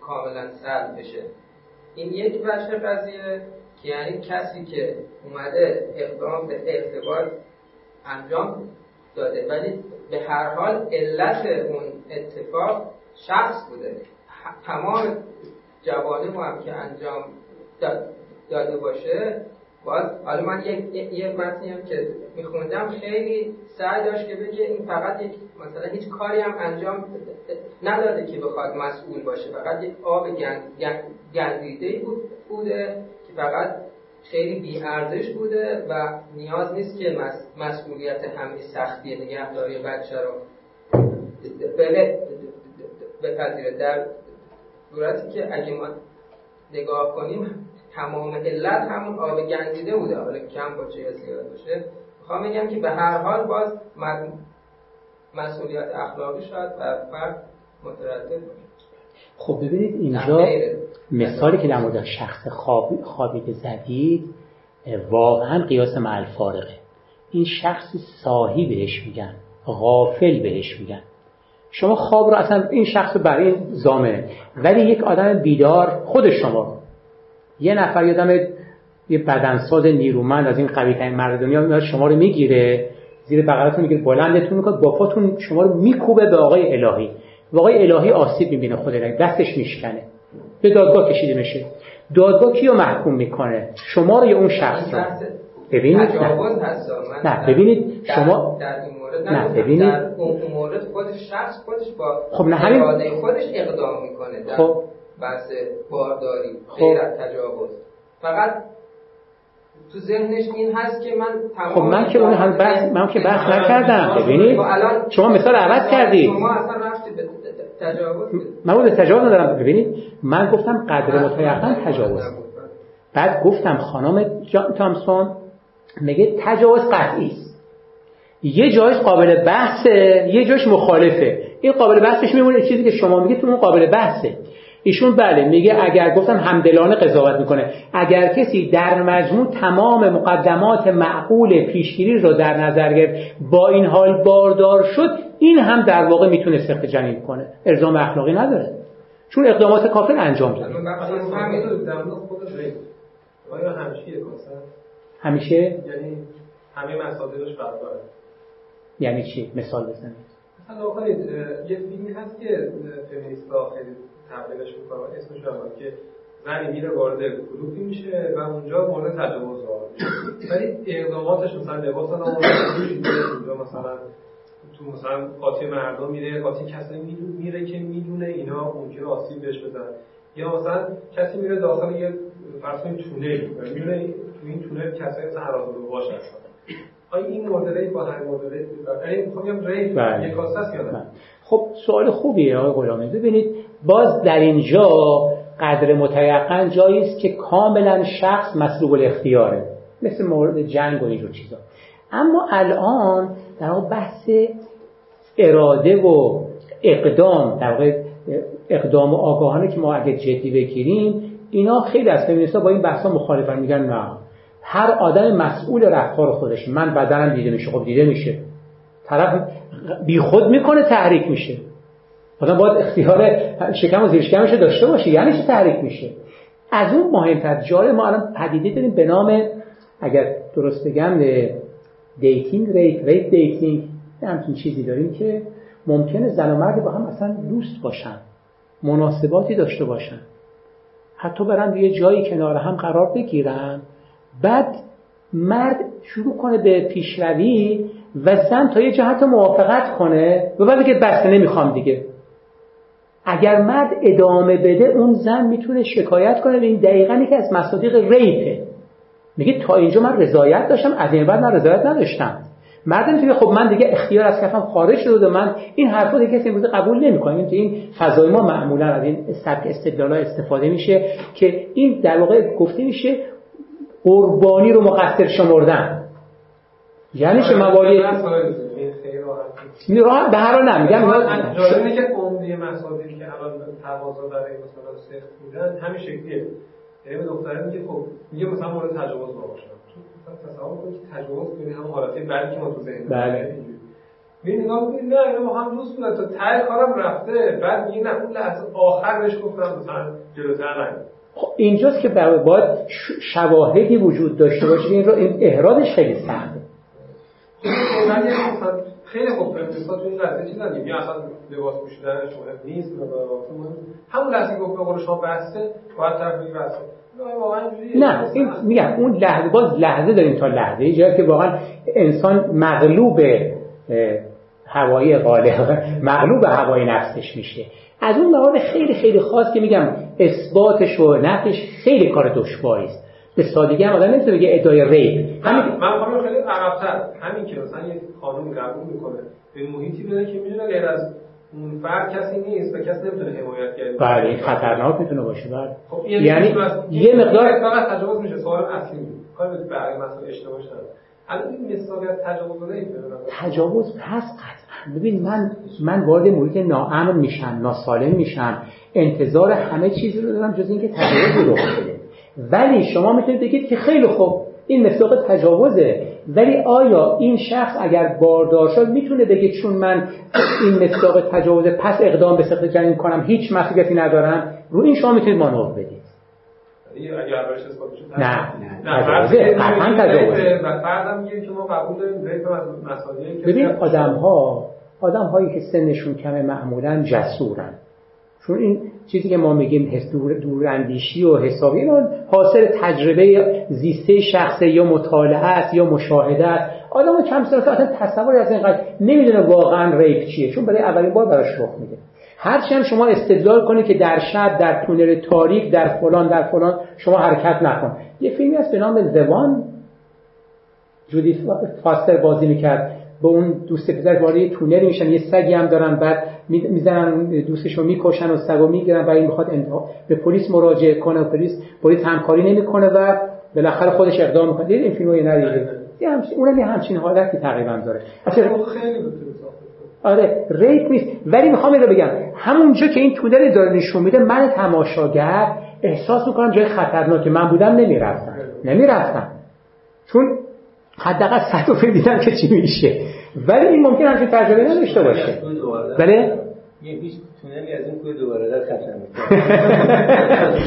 کاملا سلب بشه. این یک وجه قضیه که یعنی کسی که اومده اقدام به ارتباط انجام داده. ولی به هر حال علت اون اتفاق شخص بوده. تمام جوانب هم که انجام دا- داده باشه باز حالا من یک یه متنی هم که میخوندم خیلی سعی داشت که بگه این فقط یک مثلا هیچ کاری هم انجام نداده که بخواد مسئول باشه. فقط یک آب گند- گندیده بود بوده که فقط خیلی بی ارزش بوده و نیاز نیست که مس- مسئولیت همین سختی نگهداری بچه رو بله بپذیره. در صورتی که اگه ما نگاه کنیم تمام علت همون آب گندیده بوده. حالا کم باشه یا زیاد باشه. می‌خوام بگم که به هر حال باز مسئولیت اخلاقی شاید بر فرد متردد باشه. خب ببینید اینجا مثالی که در مورد شخص خواب خوابیده زدید واقعا قیاس مع الفارقه این شخص ساهی بهش میگن غافل بهش میگن. شما خواب رو اصلا این شخص برای این زامنه. ولی یک آدم بیدار خود شما. یه نفر یادم یه بدنساز نیرومند از این قوی ترین مرد دنیا شما رو می‌گیره زیر بغلتون می‌گیره بلندتون می‌کنه با پاتون شما رو میکوبه به آقای الهی. و آقای الهی آسیب می‌بینه خود دستش میشکنه. به دادگاه کشیده میشه دادگاه کیو محکوم می‌کنه؟ شما رو یا اون شخص؟ رو ببینید. نه, نه؟ ببینید. شما نه،. ببینید. در اون مورد خود شخص خودش با خب نه، همین- خودش اقدام می‌کنه در خب. بحث بارداری خب. غیر از تجاوز. فقط تو ذهنش این هست که من تمام خب من که اون هم بحث من که بحث نکردم. ببینید. خب شما مثال عوض کردید. شما اصلا من تجاوز ندارم. ببینید من گفتم قدر متیقن تجاوز بعد گفتم خانم جان تامسون میگه تجاوز قطعی است. یه جایش قابل بحثه یه جایش مخالفه. این قابل بحثش میمونه چیزی که شما میگید اون قابل بحثه. ایشون بله میگه اگر گفتم همدلانه قضاوت می‌کنه. اگر کسی در مجموع تمام مقدمات معقول پیشگیری رو در نظر گرفت با این حال باردار شد این هم در واقع می‌تونه سخت جنین کنه. الزام اخلاقی نداره. چون اقدامات کافر انجام داده. همیشه یعنی همه برابره یعنی چی؟ مثال بزنید. مثلا یه فیلمی هست که فمینیستا خیلی تبلیغش می‌کنن اسمش رو هم که زنی میره وارد گروهی میشه و اونجا مورد تجاوز قرار میشه ولی اقداماتش مثلا لباس اونجا مثلا تو مثلا قاطی مردم میره قاطی کسی میره که می‌دونه اینا ممکنه آسیب بهش بزنه یا مثلا کسی میره داخل یه فرض تونل میره تو این تونل کسایی مثلا اراذل و اوباش هستن. آیا این rape با مورد rape یعنی می‌خوام بگم rape بله. یک یا نه؟ بله. خب سوال خوبیه آقای غلامی. ببینید باز در اینجا قدر متیقن جایی است که کاملا شخص مسلوب الاختیاره. مثل مورد جنگ و اینجور چیزا. اما الان در واقع بحث اراده و اقدام در واقع اقدام و آگاهانه که ما اگه جدی بگیریم اینا خیلی از فمینیست‌ها با این بحثا مخالفن میگن نه. هر آدم مسئول رفتار خودش من بدنم دیده میشه خب دیده میشه. طرف بیخود می‌کنه تحریک میشه. آدم باید اختیار شکم و زیر شکمش رو داشته باشه یعنی چه تحریک میشه؟ از اون مهمتر جالب ما الان پدیده داریم به نام اگر درست بگم dating rape rape dating. همچین چیزی داریم که ممکنه زن و مرد با هم اصلا دوست باشن مناسباتی داشته باشن. حتی برن یه جایی کنار هم قرار بگیرن. بعد مرد شروع کنه به پیشروی و زن تا یه جهت موافقت کنه. و بعد بگه بسه نمی‌خوام دیگه. اگر مرد ادامه بده اون زن می‌تونه شکایت کنه. به این دقیقا که از مصادیق ریپه. میگه تا اینجا من رضایت داشتم از این بعد من رضایت نداشتم. مرد میگه خب من دیگه اختیار از کفم خارج شده من این حرفا دیگه کسی امروز قبول نمی‌کنه. این تو این فضای ما معمولا از این سبک استدلال استفاده میشه که این در واقع گفته میشه قربانی رو مقصر شمردن. یعنی چه موالی راحت به هر نمیگم جالبه که عمده مصادیقی که الان تقاضا برای مثلا سخت میدن همین شکلیه یعنی دختره میگه خب میگه مثلا مورد تجاوز باشم تصور کنید که تجاوز کنید هم حالتی بعدی که ما تو ذهن بله می نگاه کنید نه اینا با هم دوست بودن تا ته کارم رفته بعد میگه نه اون لحظه آخر بهش گفتم مثلا جلوتر خب اینجاست که باید شواهدی وجود داشته باشه این رو این احرادش خیلی سخته خب، خیلی خوب تو این قضیه چیز نگیم یا اصلا لباس پوشیدن شما نیست همون لحظه گفت به قول شما بسته باید طرف بگی بسته. نه این میگم اون لحظه باز لحظه داریم تا لحظه. جایی که واقعا انسان مغلوب هوایی غالب مغلوب هوای نفسش میشه. از اون موارد خیلی خیلی خاص که میگم اثباتش و نفش خیلی کار دشواری است. به سادگی هم آدم نمی‌تونه بگه ادعای ریپ همین من خیلی عقب‌تر. همین که مثلا یه قانون قبول می‌کنه به محیطی بده که می‌دونه غیر از اون فرد کسی نیست و کسی نمی‌تونه حمایت کنه بله این خطرناک می‌تونه باشه. بله. خب یعنی یه مقدار فقط تجاوز میشه. سوال اصلی کار به بقیه مسائل اشتباه شده الان این مثالی از تجاوز ریپ تجاوز پس قطعا ببین من من وارد محیط ناامن میشم ناسالم میشم. انتظار همه چیزی رو دارم جز اینکه تجاوز رو بده ولی شما می‌تونید بگید که خیلی خوب این مصداق تجاوزه. ولی آیا این شخص اگر باردار شد می‌تونه بگه چون من این مصداق تجاوز پس اقدام به سخت جنین کنم هیچ مسئولیتی ندارم؟ رو این شما می‌تونید مانور بدید. نه نه تجاوزه قطعا تجاوزه. ببین آدم ها آدم هایی که سنشون کمه معمولا جسورن. چون این چیزی که ما میگیم دور دوراندیشی و حسابی اون حاصل تجربه زیسته شخصه یا مطالعه است یا مشاهده است. آدم کم سن اصلا تصوری از اینقدر نمی‌دونه واقعا ریپ چیه چون برای اولین بار براش رخ میده. هرچی هم شما استدلال کنید که در شب در تونل تاریک در فلان در فلان شما حرکت نکن. یه فیلمی هست به نام زوان جودی فاستر بازی می‌کرد. با اون دوست پدر وارد تونل میشن یه سگی هم دارن بعد می‌زنن دوستش رو می‌کشن و سگو می‌گیرن و این می‌خواد به پلیس مراجعه کنه و پلیس پلیس همکاری نمی‌کنه و بالاخره خودش اقدام می‌کنه. این فیلمو ندیدید یه همچین اونم یه همچین حالتی تقریبا داره. خیلی آره ریپ نیست. ولی می‌خوام اینو بگم. همونجا که این تونل داره نشون میده من تماشاگر احساس می‌کنم جای خطرناکی من بودم نمی‌رفتم. نمی‌رفتم. چون حداقل صد دیدم که چی میشه. ولی این ممکن همچین تجربه نداشته باشه. بله؟ تونلی از این کوه دوباره در خطر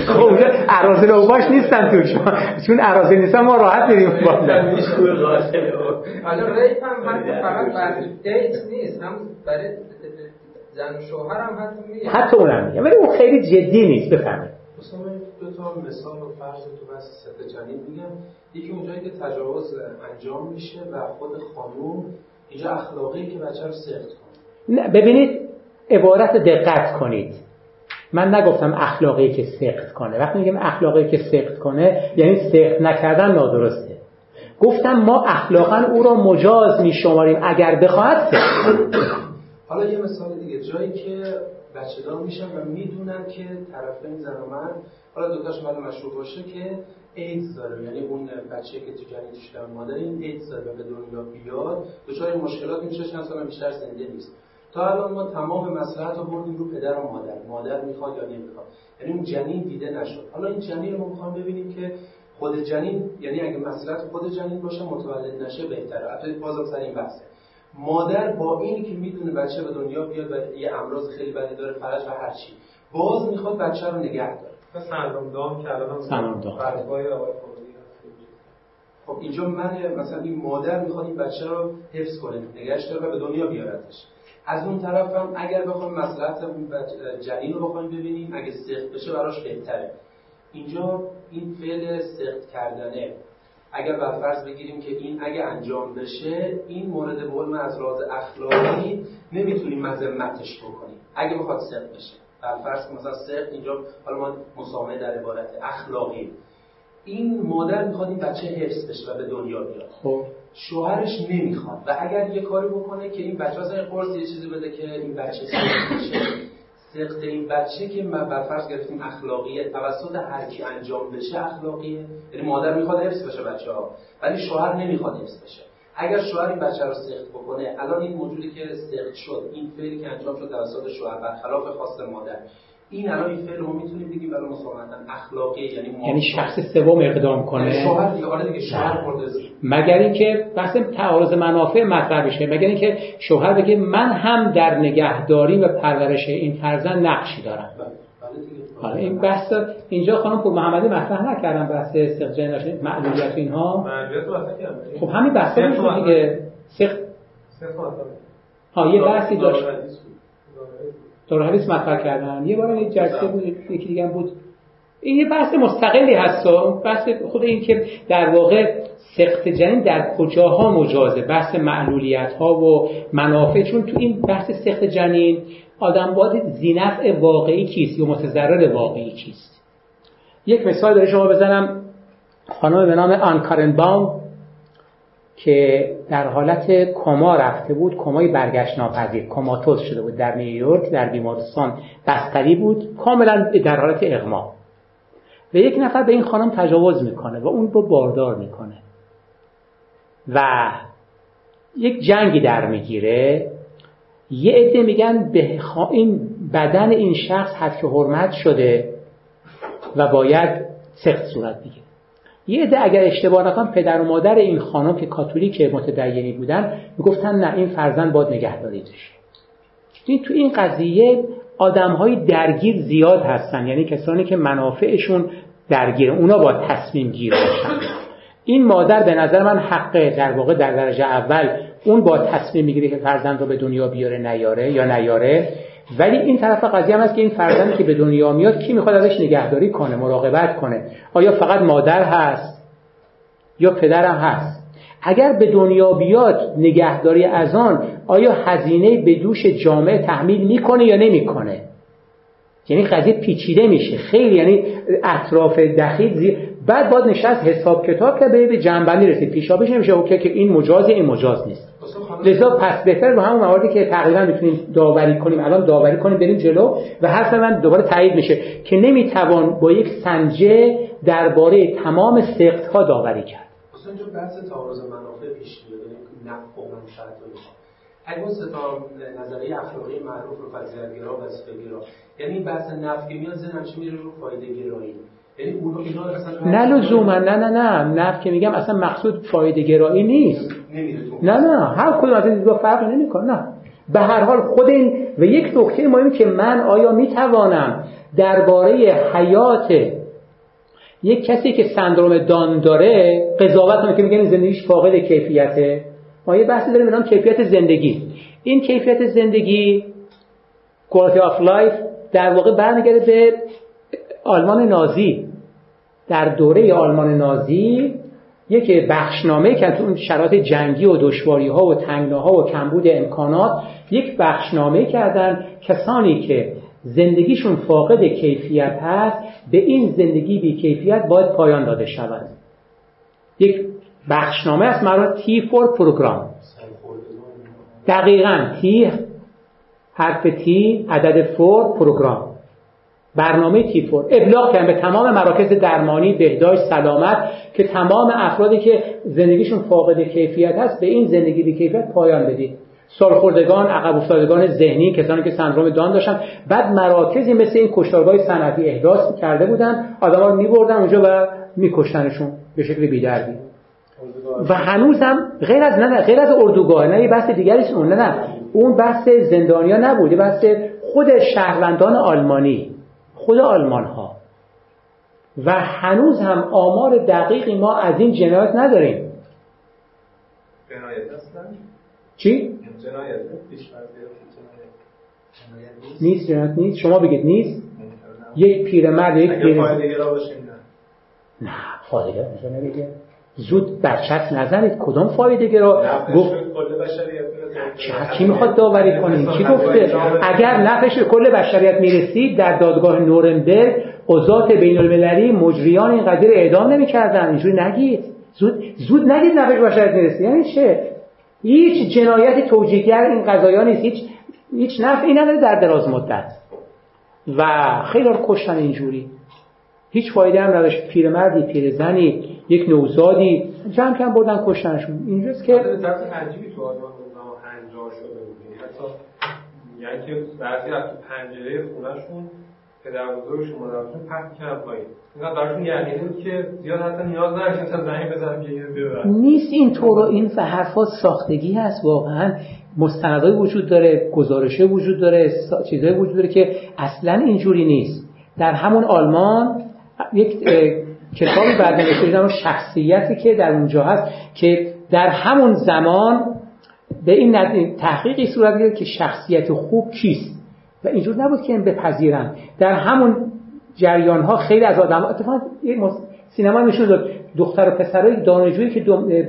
خب اراضی رو باش نیستن تو شما. چون اراضی نیستن ما راحت میریم. بالا حالا ریپ هم حتی فقط برای دیت نیست. هم برای زن و شوهر هم حتی میگه حتی اونم. میگه ولی اون خیلی جدی نیست بفهمید. مثال و فرض تو بس ست جنین میگم یکی اونجایی که تجاوز انجام میشه و خود خانوم اینجا اخلاقی که بچه رو سخت کنه. نه ببینید عبارت دقت کنید. من نگفتم اخلاقی که سخت کنه. وقتی میگم اخلاقی که سخت کنه یعنی سخت نکردن نادرسته. گفتم ما اخلاقا او را مجاز میشماریم. اگر بخواهد سخت حالا یه مثال دیگه. جایی که بچه دار میشن و می‌دونن که طرفین زن و مرد حالا دوتاش بعد مشروع باشه که ایدز داره. یعنی اون بچه که تو جنین شدن مادر این ایدز داره به دنیا بیاد دچار مشکلات میشه چند سال بیشتر زنده نیست. تا الان ما تمام مسئله رو بردیم رو پدر و مادر. مادر می‌خواد یا نمی‌خواد. یعنی اون جنین دیده نشد. حالا این جنین رو می‌خوام ببینیم که خود جنین یعنی اگه مسئله خود جنین باشه متولد نشه بهتره. حتی بازم سر این بحثه. مادر با این که می‌دونه بچه به دنیا بیاد و یه امراض خیلی بدی داره فرج و هر چی باز می‌خواد بچه رو نگه داره. سندروم دام که الان سندروم دام. خب اینجا من مثلا این مادر می‌خواد این بچه رو حفظ کنه نگهش داره و به دنیا بیارتش از اون طرف هم اگر بخوایم مسئلت جنین رو بخوایم ببینیم اگه سخت بشه براش بهتره. اینجا این فعل سخت کردنه. اگر بر فرض بگیریم که این اگه انجام بشه این مورد به از راز اخلاقی نمی‌تونیم مذمتش بکنیم. اگه بخواد صدق بشه. بر فرض مثلا صدق اینجا حالا ما مسامه در عبارت اخلاقی. این مادر می‌خواد این بچه حفظ بشه و به دنیا بیاد. خب. شوهرش نمی‌خواد. و اگر یه کاری بکنه که این بچه مثلا قرص یه چیزی بده که این بچه بشه. سخت این بچه که ما بر فرض گرفتیم اخلاقیه توسط هر کی انجام بشه اخلاقیه. یعنی مادر می‌خواد حفظ بشه بچه ها ولی شوهر نمی‌خواد حفظ بشه. اگر شوهر این بچه رو سخت بکنه الان این موجودی که سخت شد این فعلی که انجام شد توسط شوهر برخلاف خواست مادر. این الان این فعل رو می‌تونیم بگیم برای مسلمتا اخلاقی یعنی یعنی شخص سوم اقدام کنه. یعنی شوهر دیگه. حالا دیگه شوهر مگر اینکه بحث تعارض منافع مطرح بشه. مگر اینکه شوهر بگه من هم در نگهداری و پرورش این فرزند نقشی دارم. بله، بله حالا این بحث اینجا خانم پور محمدی مطرح نکردم بحث سخت جناشن معلولیت اینها. خب همین بحث دیگه. سخت ها یه بحثی داشت. دار حدیث مطرح کردن. یه بار یه جلسه بود یکی دیگه بود. این یه بحث مستقلی هست بحث خود این که در واقع سخت جنین در کجاها مجازه؟ بحث معلولیت ها و منافع. چون تو این بحث سخت جنین آدم باید زینف واقعی کیست یا متضرر واقعی کیست یک مثال داره شما بزنم. خانم به نام آنکارنباوم که در حالت کما رفته بود کمای برگشت ناپذیر کماتوز شده بود در نیویورک در بیمارستان بستری بود کاملا در حالت اغما. و یک نفر به این خانم تجاوز می‌کنه و اون رو باردار می‌کنه. و یک جنگی در می‌گیره. یه عده میگن به این بدن این شخص حد که حرمت شده و باید سخت صورت بگیره. یه عده اگر اشتباه نکنم پدر و مادر این خانم که کاتولیک متدینی بودن می‌گفتن نه این فرزند باید نگهداری بشه تو این قضیه آدم های درگیر زیاد هستن یعنی کسانی که منافعشون درگیر اونا باید تصمیم گیر باشن این مادر به نظر من حقه در واقع در درجه اول اون با تصمیم می‌گیره که فرزند رو به دنیا بیاره نیاره یا نیاره. ولی این طرف قضیه هم هست که این فرزندی که به دنیا میاد کی می‌خواد ازش نگهداری کنه مراقبت کنه؟ آیا فقط مادر هست؟ یا پدرم هست؟ اگر به دنیا بیاد نگهداری از آن آیا هزینه به دوش جامعه تحمیل می‌کنه یا نمی‌کنه؟ یعنی قضیه پیچیده میشه. خیلی یعنی اطراف دخیل. بعد باید نشست حساب کتاب که به جنبندی رسید. پیشابش نمیشه اوکی که این مجاز این مجاز نیست. لذا پس بهتر رو همون مواردی که تقریبا می‌تونیم داوری کنیم. الان داوری کنیم بریم جلو و حرف من دوباره تایید میشه که نمی‌توان با یک سنجه درباره تمام سخت ها داوری کرد. اصلا اینجا بحث تعارض منافع پیش میاد یعنی و اگه اون ستا نظریه اخلاقی معروف رو فضیلت‌گرا و گرا یعنی بحث نفع که میاد ذهنم میره رو فایده گرایی نه لزوما نه نه نه. نفع که میگم اصلا مقصود فایده گرایی نیست. نه نه. هر کدوم از این دو فرق نمی‌کنه نه. به هر حال خود این و یک نکته مهم که من آیا می‌توانم درباره حیات یک کسی که سندروم دان داره قضاوت کنه که میگن زندگیش فاقد کیفیته؟ ما یه بحثی داریم نام کیفیت زندگی. این کیفیت زندگی quality of life در واقع برمیگرده به آلمان نازی. در دوره آلمان نازی یک بخشنامه که تو اون شرایط جنگی و دشواری ها و تنگناها و کمبود امکانات یک بخشنامه کردن کسانی که زندگیشون فاقد کیفیت هست به این زندگی بی کیفیت باید پایان داده شود. یک بخشنامه است مرا T4 program دقیقا T حرف T عدد four program برنامه T4 ابلاغ کردن به تمام مراکز درمانی بهداشت سلامت که تمام افرادی که زندگیشون فاقد کیفیت هست به این زندگی بی کیفیت پایان بدید. سالخوردگان عقب افتادگان ذهنی کسانی که سندروم داون داشتن. بعد مراکزی مثل این کشتارگاه صنعتی احداث کرده بودن آدما رو میبردن اونجا و میکشتنشون به شکل بیدردی و هنوز هم غیر از نه غیر از اردوگاه نه یه بحث دیگری اون نه نه. اون بحث زندانیا نبود بحث خود شهروندان آلمانی. خود آلمان ها و هنوز هم آمار دقیقی ما از این جنایت نداریم. جنایت چی؟ جنایت نیست؟ جنایت نیست. شما بگید نیست. یک پیرمرد یک پیرمرد. نه. فایده نمیشه زود برچت نزنید. کدام فایده گرا گفت کی می‌خواد داوری کنید کی گفته؟ اگر نفش کل بشریت می‌رسید در دادگاه نورنبرگ قضات بین المللی مجریان این قضیه اعدام نمی‌کردن. اینجوری نگید. زود زود نگید نفش بشریت می‌رسید. یعنی چه؟ هیچ جنایت توجیهگر این قضایا نیست. هیچ هیچ نفعی نداره در دراز مدت. و خیلی رو کشتن اینجوری. هیچ فایده هم نداشت. پیرمردی پیرزنی یک نوزادی جمع کم بردن کشتنشون. اینجاست که عجیبی تو آلمان هنجار شده بود یعنی حتی یعنی که بعضی از تو پنجره خونهشون پدر بزرگشون مادرشون پرت کردن پایین. یعنی نیاز زنگ نیست این طور این حرفا ساختگی هست واقعا. مستندای وجود داره گزارشه وجود داره چیزایی وجود داره که اصلا اینجوری نیست. در همون آلمان یک کتابی بعد نوشته شخصیتی که در اونجا هست که در همون زمان به این تحقیقی صورت گرفت که شخصیت خوب کیست. و اینجور نبود که این بپذیرن. در همون جریان ها خیلی از آدم اتفاقا سینما نشون داد. دختر و پسرای دانشجویی که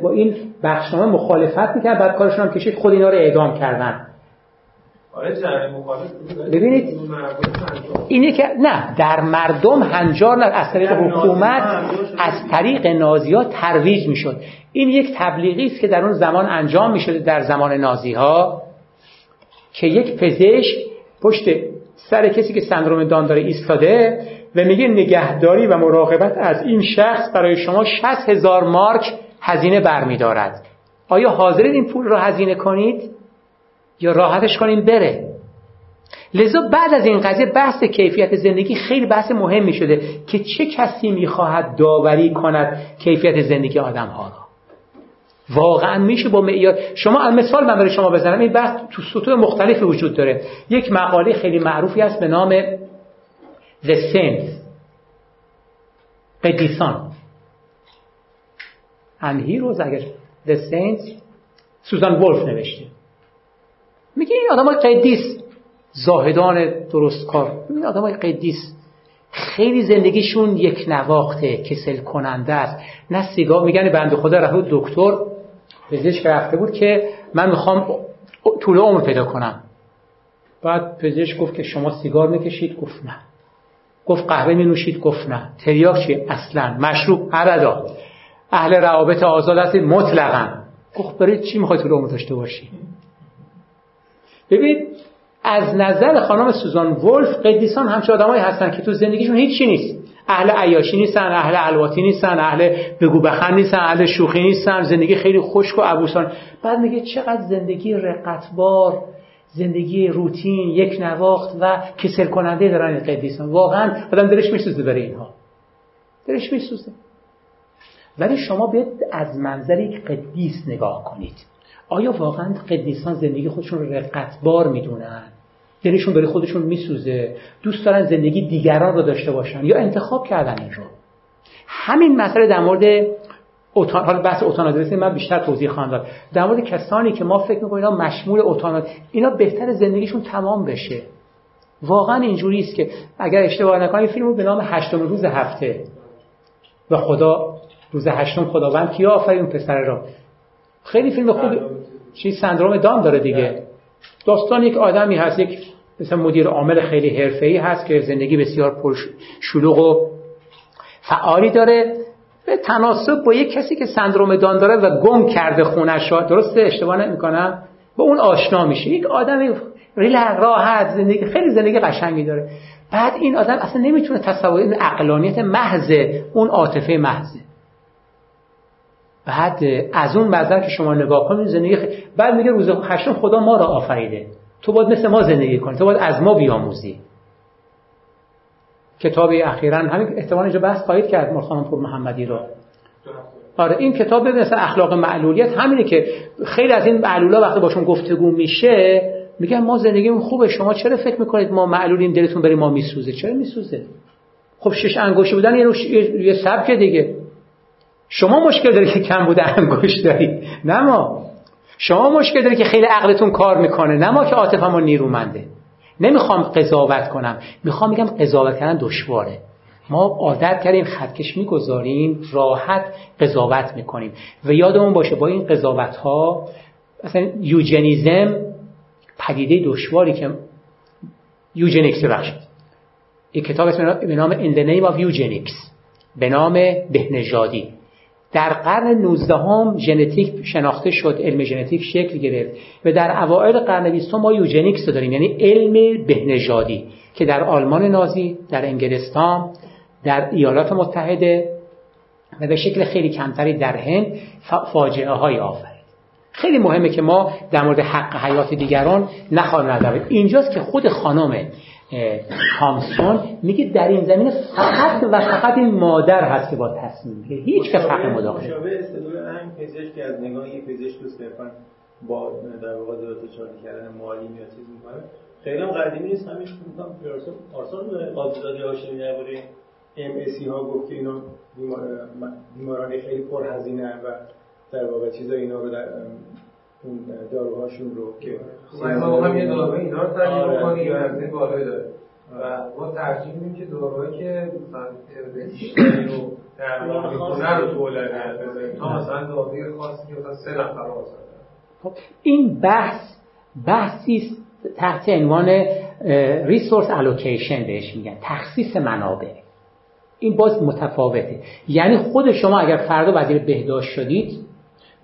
با این بخشنامه مخالفت می‌کرد بعد کارشون هم کشید خود اینا رو اعدام کردن. آره ببینید اینه که نه در مردم هنجار نه از طریق حکومت از طریق نازی ها ترویج می‌شد. این یک تبلیغی است که در اون زمان انجام می‌شده در زمان نازی ها که یک پزشک پشت سر کسی که سندروم دان داره ایستاده و میگه نگهداری و مراقبت از این شخص برای شما 60 هزار مارک هزینه برمیدارد. آیا حاضرید این پول را هزینه کنید؟ یا راحتش کنیم بره؟ لذا بعد از این قضیه بحث کیفیت زندگی خیلی بحث مهمی شده که چه کسی می‌خواهد داوری کند کیفیت زندگی آدم ها را. واقعا میشه با معیار. شما مثال من برای شما بزنم. این بحث تو سطوح مختلفی وجود داره. یک مقاله خیلی معروفی هست به نام The Saints قدیسان and heroes اگر The Saints سوزان ولف نوشته. میگه این آدم های قدیس. زاهدان درست کار. این آدم های قدیس. خیلی زندگیشون یک نواخته کسل کننده است. نه سیگار. میگن بند خدا رفت. دکتر پزشک رفته بود که من می‌خوام طول عمر پیدا کنم. بعد پزشک گفت که شما سیگار می‌کشید؟ گفت نه. گفت قهوه می نوشید گفت نه. تریاک چی؟ اصلا مشروب ابدا اهل روابط آزاد هستید مطلقا. گفت برای چی می‌خواید طول عمر داشته باشی؟ ببین از نظر خانم سوزان ولف قدیسان همچه آدمایی هستن که تو زندگیشون هیچی نیست. اهل عیاشی نیستن اهل الواتی نیستن اهل بگو بخن نیستن اهل شوخی نیستن. زندگی خیلی خشک و عبوسان بعد میگه چقدر زندگی رقتبار زندگی روتین یک نواخت و کسل کننده دارن این قدیسان. واقعا آدم دلش میسوزه برای اینها. دلش میسوزه. ولی شما بیاید از منظر یک قدیس نگاه کنید. آیا واقعا قدیسان زندگی خودشون رو رقتبار می‌دونن؟ دلشون برای خودشون میسوزه. دوست دارن زندگی دیگران رو داشته باشن یا انتخاب کردن این رو. همین مسئله در مورد اوتان حالا بحث اوتانادرس من بیشتر توضیح خواهم داد. در مورد کسانی که ما فکر می‌کنیم اینا مشمول اوتاناد اینا بهتر زندگیشون تمام بشه. واقعا اینجوری است که اگر اشتباه نکنم فیلمو به نام هشتم روز هفته. و خدا روز هشتم خداوند کیا آفرین پسر را خیلی فیلم خوب چی؟ سندروم دام داره دیگه. داستان یک آدمی هست یک مثلا مدیر عامل خیلی حرفه‌ای هست که زندگی بسیار پر شلوغ و فعالی داره به تناسب با یک کسی که سندروم دان داره و گم کرده خونش را. درسته؟ اشتباه نمی‌کنم؟ با اون آشنا میشه. یک آدم ریلک راحت زندگی خیلی زندگی قشنگی داره. بعد این آدم اصلا نمی‌تونه تصور این عقلانیت محض اون عاطفه محضه بعد از اون منظر که شما نگاه کنید زندگی خ... بعد میگه روز هشتم خدا ما را آفریده. تو باید مثل ما زندگی کنی. تو باید از ما بیاموزی. کتاب اخیرا همین احتمال اینجا بحث خواهید کرد مرخان پور محمدی رو. آره این کتاب مثل اخلاق معلولیت همینه که خیلی از این معلولا وقتی باشون گفتگو میشه میگن ما زندگیمون خوبه شما چرا فکر می‌کنید ما معلولیم دلتون برای ما میسوزه؟ چرا میسوزه؟ خب شش انگشت بودن یه, یه سبک دیگه. شما مشکل داری که کم بوده انگشت داری نه ما. شما مشکل داری که خیلی عقلتون کار می‌کنه نه ما که عاطفمون نیرومنده. نمی‌خوام قضاوت کنم. می‌خوام میگم قضاوت کردن دشواره. ما عادت کردیم خطکش می‌گذاریم راحت قضاوت می‌کنیم. و یادمون باشه با این قضاوت ها مثلا یوجنیزم پدیده دشواری که یوجنیکس بخشید یک کتاب به نام In the Name of Eugenics. به نام بهنژادی. در قرن 19 هم ژنتیک شناخته شد علم ژنتیک شکل گرفت و در اوایل قرن 20 ما یوجنیکس داریم یعنی علم بهنژادی که در آلمان نازی در انگلستان در ایالات متحده و به شکل خیلی کمتری در هند فاجعه های آفرید. خیلی مهمه که ما در مورد حق حیات دیگران نخواهیم نظر. اینجاست که خود خانم تامسون میگه در این زمینه فقط و فقط این مادر هست که با تصمیم میگه هیچ کس حق مداخله شابه استدلال هم پزشک از نگاه یه پزشک تو صرفا با در واقع دولت چالی کردن مالی یا چیز می‌کنه. خیلی هم قدیمی نیست همیشه میگم پارسال قاضی هاشمی درباره ام اسی ها گفت که اینا بیماران خیلی پرهزینه و در واقع چیزا اینا رو در اون داروهاشون رو که ما هم یه داروی اینا رو ترجیح آره. بکنیم یا هزینه بالایی داره. و ما ترجیح میدیم که داروهایی که مثلا بیشتری رو در می‌کنه رو تولید بزنیم تا مثلا داروی خاصی که مثلا سه نفر خب این بحث بحثی تحت عنوان ریسورس الوکیشن بهش میگن تخصیص منابع. این باز متفاوته. یعنی خود شما اگر فردا وزیر بهداشت شدید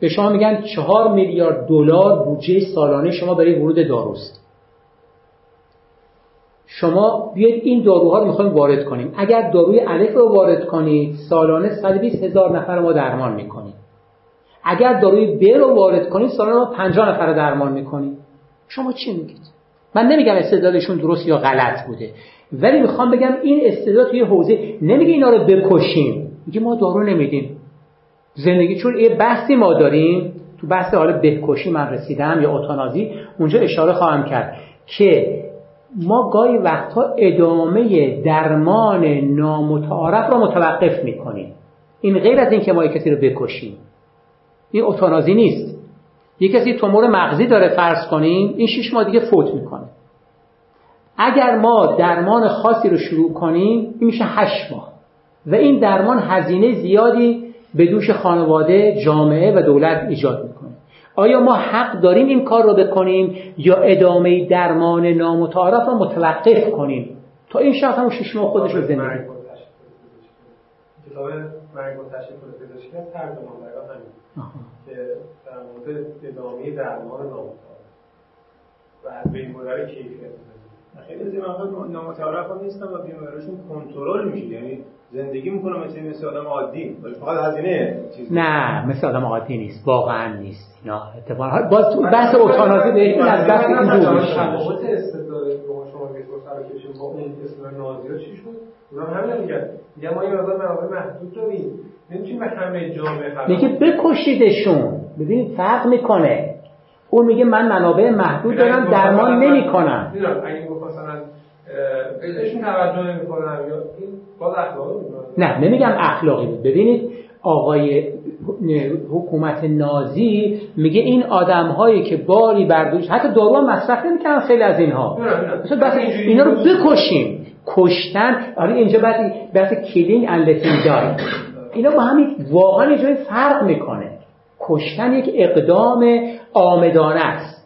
به شما میگن چهار میلیارد دلار بودجه سالانه شما برای ورود داروست. شما بیاید این داروها رو می‌خوایم وارد کنیم. اگر داروی الف رو وارد کنید سالانه 120 هزار نفر ما درمان می‌کنیم. اگر داروی ب رو وارد کنید سالانه ما 50 نفر رو درمان می‌کنیم. شما چی میگید؟ من نمیگم استدلالشون درست یا غلط بوده. ولی می‌خوام بگم این استعداد توی حوزه نمیگه اینا رو بکشیم. میگه ما دارو نمیدیم. زندگی چون یه بحثی ما داریم تو بحث حالا بهکشی من رسیدم یا اتانازی اونجا اشاره خواهم کرد که ما گاهی وقتها ادامه درمان نامتعارف را متوقف می‌کنیم. این غیر از این که ما کسی رو بکشیم. این اتانازی نیست. یه کسی تومور مغزی داره فرض کنیم این شش ماه دیگه فوت می‌کنه. اگر ما درمان خاصی رو شروع کنیم این میشه هشت ماه. و این درمان هزینه زیادی به دوش خانواده جامعه و دولت ایجاد می‌کنه. آیا ما حق داریم این کار رو بکنیم یا ادامه درمان نامتعارف رو متوقف کنیم؟ تا این شخص هم شش ماه خودش رو زندگی کتاب مرگ و تشکل پزشکی ترجمان همین که در مورد ادامه درمان نامتعارف و از بین بردن کیفیت خیلی از این نامتعارف هم نیستن و بیماریشون کنترل میشه. یعنی زندگی می‌کنه مثل مثل آدم عادی. ولی فقط هزینه چیز نه مثل آدم عادی نیست. واقعا نیست. اینا اتفاقا باز تو بحث اوتانازی به این از بحث این دور میشه تفاوت استدلال شما میگید با اون اسم نازی چی شد؟ اونا همین میگن. میگن ما یه مقدار منابع محدود داریم. نمی‌تونیم به همه جامعه میگه بکشیدشون. ببینید فرق می‌کنه. اون میگه من منابع محدود دارم درمان نمی‌کنم. اگه مثلا بهشون توجه نمی‌کنم یا این نه. نمیگم اخلاقی بود. ببینید آقای حکومت نازی میگه این آدم هایی که باری بر دوش حتی دارو هم مصرف نمی‌کنن خیلی از اینها. مثلا پس اینا رو بکشیم. کشتن آره اینجا بعد بحث killing and اینا با همین واقعا اینجا فرق می‌کنه. کشتن یک اقدام عامدانه است.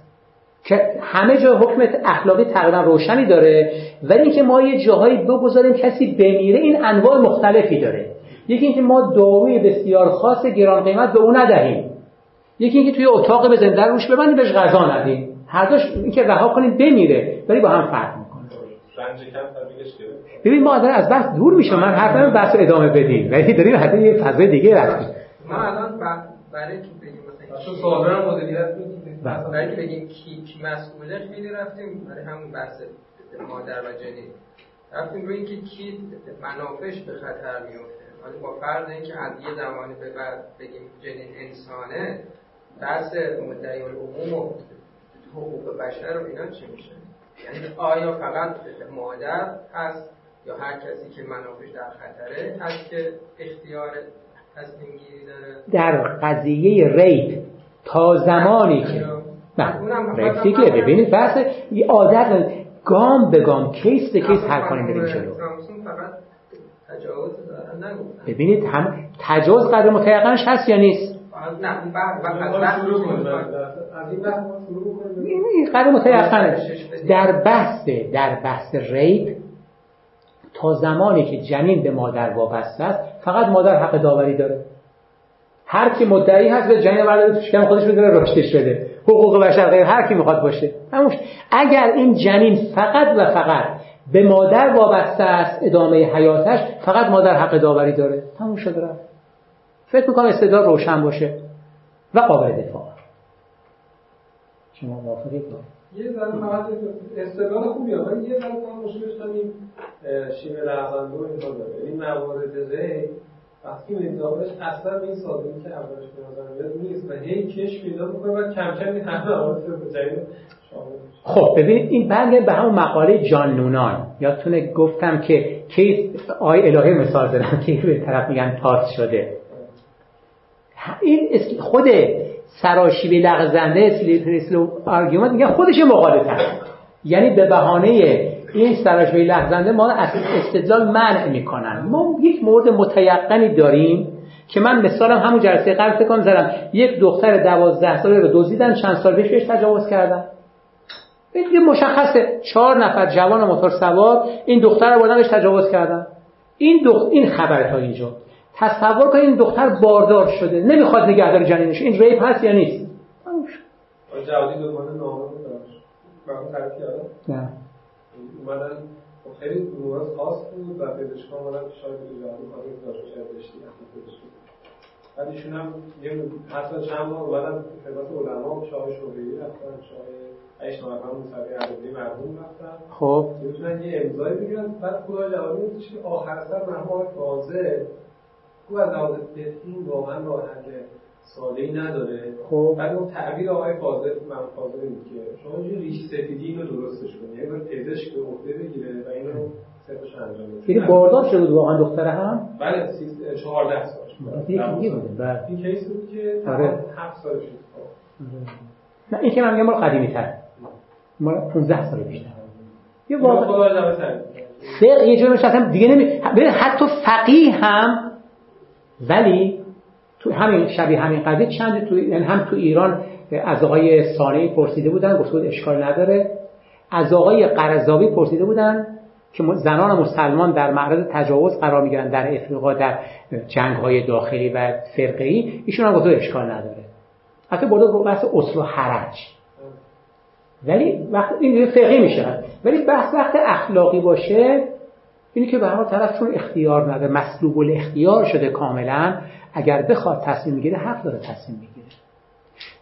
که همه جا حکم اخلاقی تقریبا روشنی داره ولی اینکه ما یه جاهایی بگذاریم کسی بمیره این انواع مختلفی داره. یکی اینکه ما داروی بسیار خاص گران قیمت به اون ندهیم. یکی اینکه توی اتاق بزنیم در روش ببندیم بهش غذا ندیم. هر دوش اینکه رها کنیم بمیره ولی با هم فرق می‌کنه. ببین ما از بحث دور میشه من حرفم بحث ادامه بدیم. ولی داریم حتی یه فضای دیگه رفتیم ما الان برای که بگیم مثلا مثلا برای که بگیم کی کی مسئوله خیلی رفتیم برای همون بحث مادر و جنین رفتیم روی اینکه کی منافعش به خطر میفته ولی با فرض اینکه از یه زمانی به بعد بگیم جنین انسانه بحث مدعی العموم و حقوق بشر و اینا چی میشه؟ یعنی آیا فقط مادر هست یا هر کسی که منافعش در خطره هست که اختیار تصمیم گیری داره؟ در قضیه rape تا زمانی که نه. rape دیگه ببینید بحث یه عادت گام به گام case به case حل کنیم بریم جلو. تجاوز دارن نگفتن. ببینید هم تجاوز قدر متیقنش هست یا نیست؟ نه بعد قدر متیقنه. در بحث در بحث rape تا زمانی که جنین به مادر وابسته است فقط مادر حق داوری داره. هر کی مدعی هست به جنین برداره تو شکم خودش بذاره رشدش بده. حقوق بشر غیر هر کی می‌خواد باشه. هموش اگر این جنین فقط و فقط به مادر وابسته است ادامه حیاتش فقط مادر حق داوری داره. تموم شده رفت. فکر می‌کنم استدلال روشن باشه و قابل دفاع. شما موافقید یه ذره فقط استدلال خوبیه ولی یه ذره مشکلش همین شیوه لغزنده این موارد ری وقتی داخلش اصلا این سازمی که اولش به نیست و هی کش پیدا می‌کنه و کم کم این همه رو خب ببینید این برگرد به همون مقاله جان نونان. یادتونه گفتم که کیس آی الهی مثال زدم که به طرف میگن تاس شده. این خود سراشیبی لغزنده slippery slope argument میگن خودش مغالطه یعنی به بهانه این سراشیبی لغزنده ما استدلال منع می‌کنن. ما یک مورد متیقنی داریم که من مثالم همون جلسه قبل فکر زدم. یک دختر دوازده ساله رو دزدیدن چند سال بهش تجاوز کردن. دیگه مشخصه. چهار نفر جوان موتور سوار این دختر رو بردن تجاوز کردن. این دخت این خبر تا اینجا. تصور کنید این دختر باردار شده. نمی‌خواد نگهدار جنینش. این ریپ هست یا نیست؟ نه. اومدن. خب خیلی مورد خاص بود و پزشکان اومدن شاید به جوادی خواهی داشت شاید داشتی؟ بعد ایشون هم یه حتی چند بار اومدن خدمت علما شاه شوقی رفتن شاه ایش نوفر موسوی عربی مرحوم رفتن. خب. می‌تونن یه امضای بگیرن. بعد خدا جوابی که آخر سر مرحوم فاضل او از لحاظ واقعا راه حل ساده ای نداره. خب. بعد اون تعبیر آقای فاضل من فاضل این که شما یه ریش سفیدی اینو درستش کنید یعنی پزشک به عهده بگیره و اینو سرش انجام بده. یعنی باردار شده بود واقعا دختره هم؟ بله 14 سال بله. این کیس بود که آره. 7 سالش بود. نه این که من میگم مال قدیمی تر مال 15 سال بیشتر. یه واقعا فقه یه جور اصلا دیگه نمی حتی فقیه هم ولی تو همین شبیه همین قضیه چند تو یعنی هم تو ایران از آقای سانه پرسیده بودن گفته بود اشکال نداره. از آقای قرضاوی پرسیده بودن که زنان مسلمان در معرض تجاوز قرار می‌گیرن در افریقا در جنگ های داخلی و فرقی ایشون هم گفته اشکال نداره. حتی برده بحث اصل و حرج. ولی وقت این فقهی میشه. ولی بحث وقت اخلاقی باشه اینی که به هر طرف چون اختیار نداره مسلوب الاختیار شده کاملا اگر بخواد تصمیم بگیره حق داره تصمیم بگیره.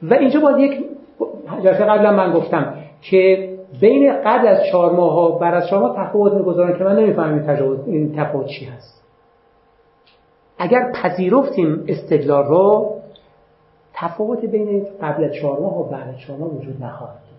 و اینجا باید یک جلسه قبلا من گفتم که بین قبل از چهار ماه ها بعد از چهار ماه تفاوت می‌گذارن که من نمی‌فهمم این تفاوت این تفاوت چی هست. اگر پذیرفتیم استدلال رو تفاوت بین قبل چهار ماه و بعد چهار ماه وجود نخواهد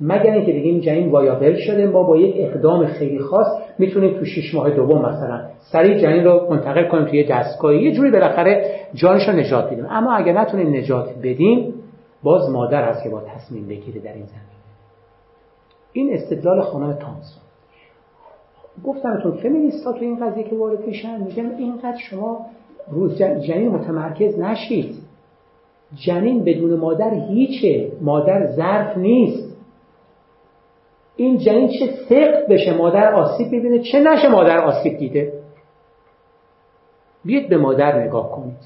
مگر اینکه بگیم جنین وایابل شده ما با یک اقدام خیلی خاص می‌تونیم تو شش ماه دوم مثلا سریع جنین رو منتقل کنیم توی دستگاهی. یه جوری بالاخره جانش رو نجات بدیم اما اگر نتونیم نجات بدیم باز مادر هست که با تصمیم بگیره در این زمین. این استدلال خانم تامسون. گفتمتون فمینیستا تو این قضیه که وارد میشن میگن اینقدر شما روز جنین متمرکز نشید. جنین بدون مادر هیچه. مادر ظرف نیست. این جنین چه سقط بشه؟ مادر آسیب ببینه چه نشه مادر آسیب دیده؟ بیاید به مادر نگاه کنید.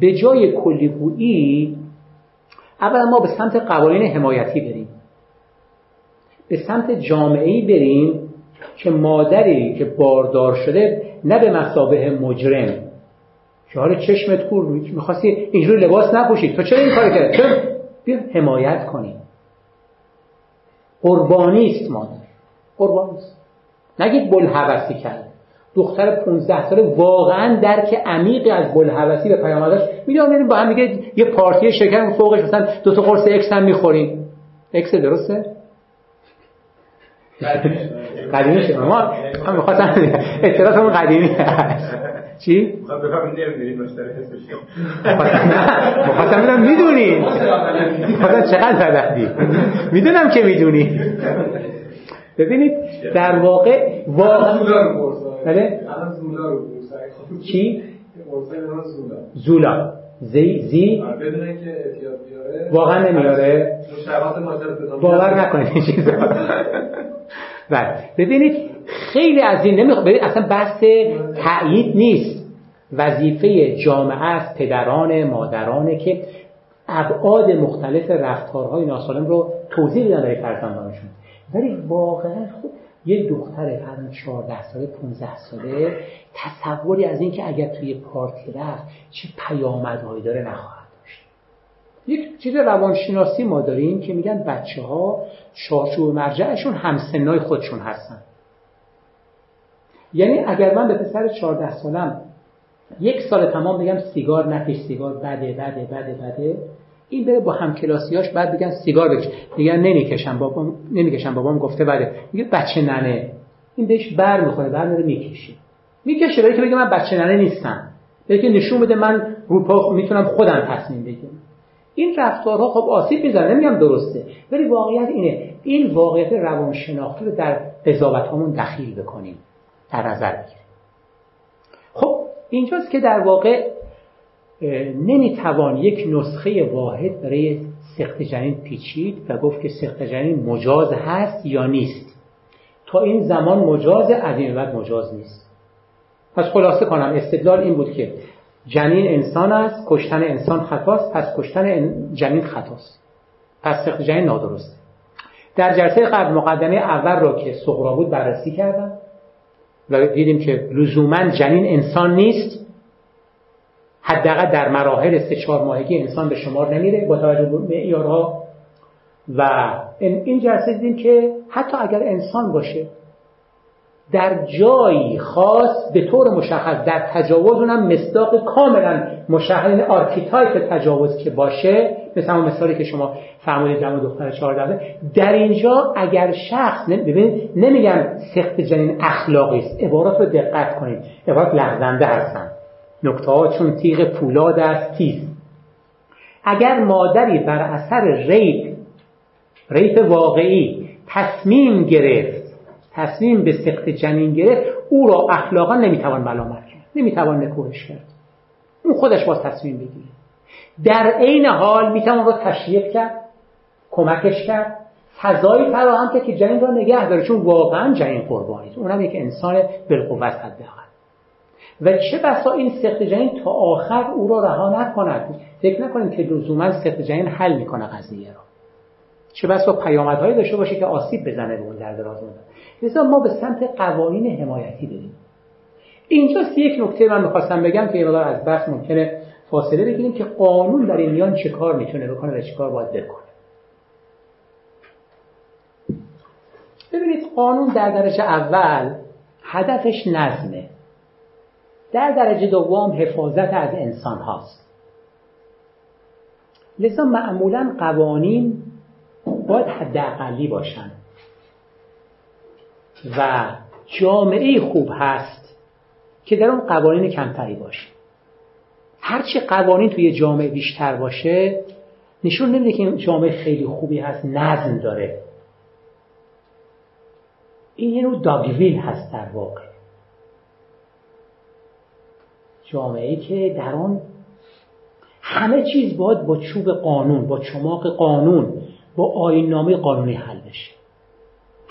به جای کلیگویی اولا ما به سمت قوانین حمایتی بریم. به سمت جامعه بریم که مادری که باردار شده نه به مسابه مجرم. که حالا چشمت کور می‌خواستی اینجوری لباس نپوشید تو چرا این کار کرد چرا؟ بیا حمایت کنیم. قربانی است مادر. قربانی است. نگید بلحوثی کرد. دختر 15 ساله واقعا درک عمیقی از بلحوثی به پیامدش می‌دونم. با هم دیگه یه پارتی شکر فوقش مثلا دو تا قرص اکس هم می‌خوریم. اکس درسته؟ قدیمی. ما هم می‌خواستم اعتراضمون قدیمی هست. چی؟ مخواستم می‌دونم می‌دونی. مخواستم چقدر بلدی؟ می‌دونم که می‌دونی. ببینید در واقع واقع بله؟ الان زولا زی زی آره، واقعا نمیاره باور نکنید. این چیزا بله. ببینید خیلی از این نمی‌خواد ببینید اصلا بحث تایید نیست. وظیفه جامعه است پدران مادرانه که ابعاد مختلف رفتارهای ناسالم رو توضیح بدن برای فرزندانشون. ولی واقعا خود یه دختر فرن 14 ساله 15 ساله تصوری از اینکه اگر توی پارتی رفت چه پیامدهایی داره نخواهد داشت. یک چیز روانشناسی ما داریم که میگن بچه ها چارچوب مرجعشون همسنای خودشون هستن. یعنی اگر من به پسر 14 سالم یک سال تمام بگم سیگار نکش سیگار بده بده بده بده این بره با همکلاسیاش بعد بگن سیگار بکش. میگن نمی‌کشم بابام نمی‌کشم بابام گفته بده میگه بچه ننه. این بهش بر می‌خوره بر میره می‌کشه. می‌کشه برای که بگه من بچه ننه نیستم. برای که نشون بده من رو می‌تونم خودم تصمیم بگیرم. این رفتارها خب آسیب می‌زنه نمیگم درسته ولی واقعیت اینه. این واقعیت روانشناختی رو در قضاوت همون دخیل بکنیم در نظر بگیریم. خب اینجاست که در واقع نمی‌توان یک نسخه واحد برای سخت جنین پیچید و گفت که سخت جنین مجاز هست یا نیست. تا این زمان مجاز از این مجاز نیست. پس خلاصه کنم استدلال این بود که جنین انسان است کشتن انسان خطاست پس کشتن جنین خطاست. پس سخت جنین نادرسته. در جلسه قبل مقدمه اول را که سغرا بود بررسی کردم و دیدیم که لزوما جنین انسان نیست. حداقل در مراحل سه چهار ماهگی انسان به شمار نمیره با توجه به معیارها. و این جلسه دیدیم که حتی اگر انسان باشه در جایی خاص به طور مشخص در تجاوز اونم مصداق کاملا مشخص یعنی archetype تجاوز که باشه مثل همون مثالی که شما فرمودید در دختر 14 در اینجا اگر شخص ببینید نمیگم سقط جنین اخلاقی است عبارات رو دقت کنید عبارات لغزنده هستن. نکته ها چون تیغ پولاد است تیز. اگر مادری بر اثر ریپ ریپ واقعی تصمیم گرفت تصمیم به سخت جنین گرفت او را اخلاقا نمی‌توان ملامت کرد نمی‌توان نکوهش کرد. اون خودش باز تصمیم بگیره. در عین حال می‌توان را تشریف کرد کمکش کرد. فضایی فراهم کرد که جنین را نگه داره چون واقعا جنین قربانی اونم یک انسان بالقوت حداقل. و چه بسا این سخت جنین تا آخر او را رها نکند. فکر نکنیم که لزوما سخت جنین حل می‌کنه قضیه را. چه بسا پیامدهایی داشته باشه که آسیب بزنه به اون در دراز مدت لذا ما به سمت قوانین حمایتی بریم. اینجاست یک نکته من می‌خواستم بگم که یه از بحث ممکنه فاصله بگیریم که قانون در این میان چه کار می‌تونه بکنه و چه کار باید بکنه. ببینید قانون در درجه اول هدفش نظمه. در درجه دوم حفاظت از انسان هاست لذا معمولا قوانین باید حداقلی باشن. و جامعه خوب هست که در اون قوانین کمتری باشه. هرچی قوانین توی جامعه بیشتر باشه نشون نمیده که جامعه خیلی خوبی هست نظم داره. این یه نوع داگویل هست در واقع. جامعه که در آن همه چیز باید با چوب قانون با چماق قانون با آینامه قانونی حل بشه.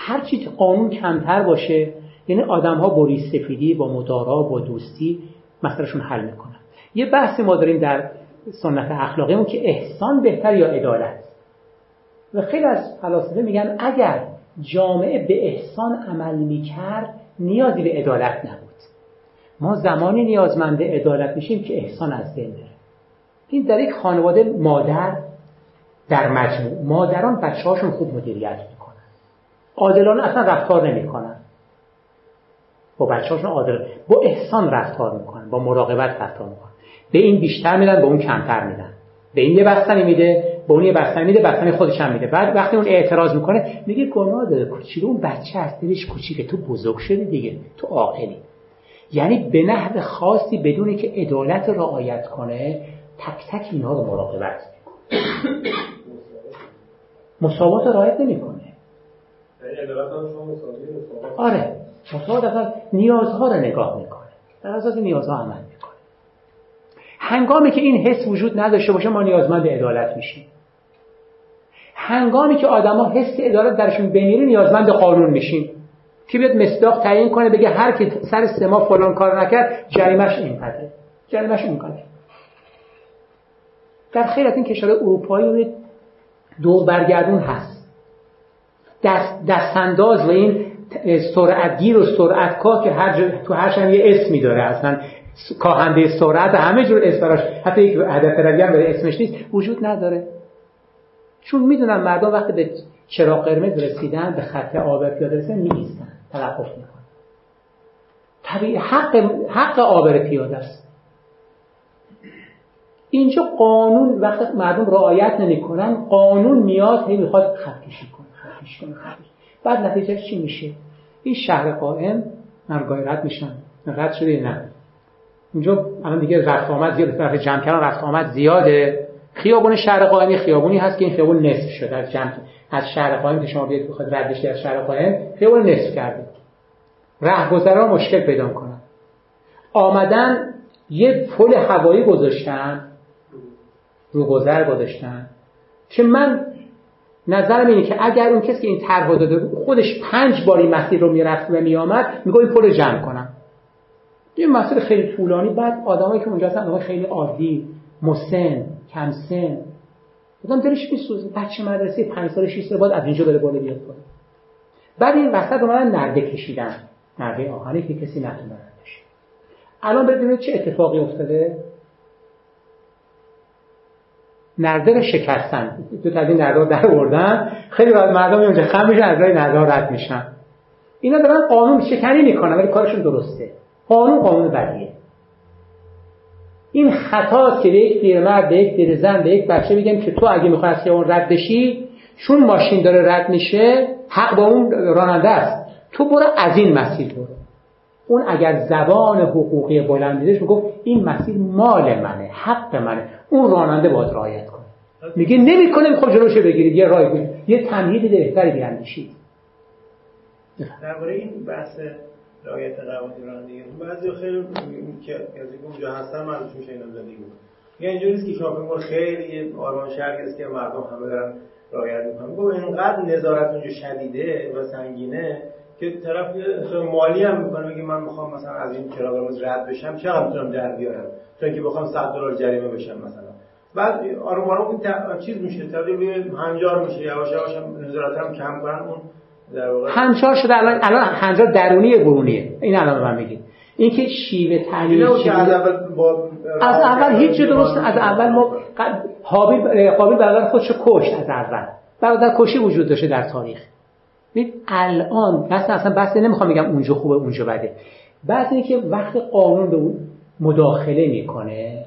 هر چیز قانون کمتر باشه یعنی آدم ها با سفیدی با مدارا با دوستی مسئلهشون حل می‌کنن. یه بحثی ما داریم در سنت اخلاقیمون که احسان بهتر یا عدالت. و خیلی از فلاسفه میگن اگر جامعه به احسان عمل می‌کرد نیازی به عدالت نبود. ما زمانی نیازمند عدالت میشیم که احسان از بین بره. این در یک خانواده مادر در مجموع مادران بچه هاشون خوب مدیریت می‌کنن. عادلانه اصلا رفتار نمی‌کنن. با بچه هاشون عادل با احسان رفتار می‌کنن با مراقبت رفتار می‌کنن. به این بیشتر میدن به اون کمتر میدن. به این یه بستنی میده به اون یه بستنی میده بستنی خودش هم میده. بعد وقتی اون اعتراض می‌کنه میگه گناه داره. کوچیک اون بچه هست دلش کوچیکه. تو بزرگ شدی دیگه. تو عاقلی. یعنی به نحو خاصی بدونی که عدالت رعایت کنه تک تک اینها رو مراقبت مساوات رعایت نمی‌کنه. یعنی آره. متعادفا نیازها رو نگاه می‌کنه. در اساس نیازها عمل می‌کنه. هنگامی که این حس وجود نداشته باشه ما نیازمند عدالت میشیم. هنگامی که آدما حس عدالت درشون بمیره نیازمند قانون میشیم. که بیاد مصداق تعیین کنه بگه هر کی سر سه فلان کار نکرد جریمش اینقدره جریمش اونقدره در خیلی از این کشور اروپایی دور برگردون هست. دست دستانداز و این سرعتگیر و سرعتکا که هر تو هر یه اسمی داره. اصلا کاهنده سرعت همه جور اسم حتی یک هدف روی هم داره اسمش نیست وجود نداره. چون می‌دونم مردم وقتی به چراغ قرمز رسیدن به خط آبر پیاده رسیدن میایستن توقف می‌کنن. طبیعی حق حق آبر پیاده است. اینجا قانون وقتی مردم رعایت نمی‌کنن قانون میاد هی می‌خواد خط کشی کنه خط بعد نتیجه چی میشه؟ این شهر قائم مرگای رد میشن. رد شده نه؟ اینجا الان دیگه رفت آمد زیاد طرف جمع کردن رفت آمد زیاده. خیابون شهر قائمی خیابونی هست که این خیابون نصف شده. از جمع از شهر قائم که شما بیاید بخواد ردش از شهر قائم خیابون نصف کرده. رهگذرا مشکل پیدا کنن آمدن یه پل هوایی گذاشتن. رو گذر گذاشتن. که من نظرم اینه که اگر اون کسی که این طرح داده خودش پنج باری مسیر رو می‌رفت و میآمد میگه این پل جمع کنم. یه مسیر خیلی طولانی. بعد آدمایی که اونجا هستن خیلی عادی مسن کم سن بودم دلش میسوزه. بچه مدرسه 5 سال 6 سال بعد از اینجا داره بالا بیاد بالا. بعد این وسط اومدن نرده کشیدن نرده آهنی که کسی نتونه الان ببینید چه اتفاقی افتاده. نرده رو شکستن. دو تا این نرده در آوردن. خیلی بعد مردم اونجا خم میشن از راه نرده رد میشن. اینا دارن قانون شکنی می‌کنن ولی کارشون درسته. قانون قانون بدیه. این خطا که به یک پیرمرد به یک پیرزن به یک بچه میگن که تو اگه می‌خوای از اون رد بشی چون ماشین داره رد میشه حق با اون راننده است. تو برو از این مسیر برو. اون اگر زبان حقوقی بلند دیدش می‌گفت این مسیر مال منه حق منه. اون راننده باید رعایت کنه. میگه نمی‌کنه خب جلوش بگیرید یه رای یه تمهید بهتری بیاندیشید. درباره این بحث رعایت قوانین رانندگی بعضی خیلی که از اونجا هستن من میشه اینا زندگی یعنی اینجوری نیست که شاپینگ مال خیلی آرمان شهر است که مردم همه دارن رعایت می‌کنن. گفت اینقدر نظارت اونجا شدیده و سنگینه که طرف مالی هم می‌کنه میگه من می‌خوام مثلا از این چراغ قرمز رد بشم چقدر می‌تونم در بیارم؟ تا اینکه بخوام 100 دلار جریمه بشم مثلا. بعد آروم آروم این چیز میشه تبدیل به هنجار میشه یواش یواش نظارت هم کم کنن. اون هنجار شده الان الان هنجار درونی برونیه این الان من میگید این که شیوه تعلیل از اول با از اول هیچ درست از اول ما حابیل قابل برادر خودشو کشت از اول. برادر کشی وجود داشته در تاریخ. ببین الان بس اصلا بحث نمی‌خوام بگم اونجا خوبه اونجا بده. بعد اینه که وقت قانون به اون مداخله می‌کنه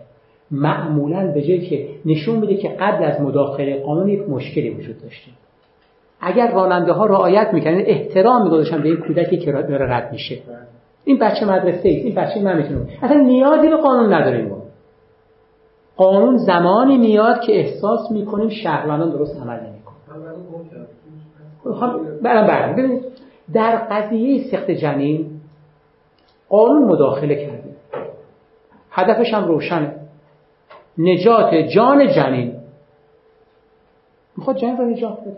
معمولا به جایی که نشون میده که قبل از مداخله قانون یک مشکلی وجود داشته. اگر راننده ها رعایت می‌کنن احترام میگذاشتن به این کودکی که داره رد میشه. این بچه مدرسه است این بچه من می‌تونم. اصلا نیازی به قانون نداریم ما. قانون زمانی میاد که احساس می‌کنیم شهروندان درست عمل نمی‌کنن. برام برم ببینید در قضیه سخت جنین قانون مداخله کرده هدفش هم روشنه. نجات جان جنین. می‌خواد جنین رو نجات بده.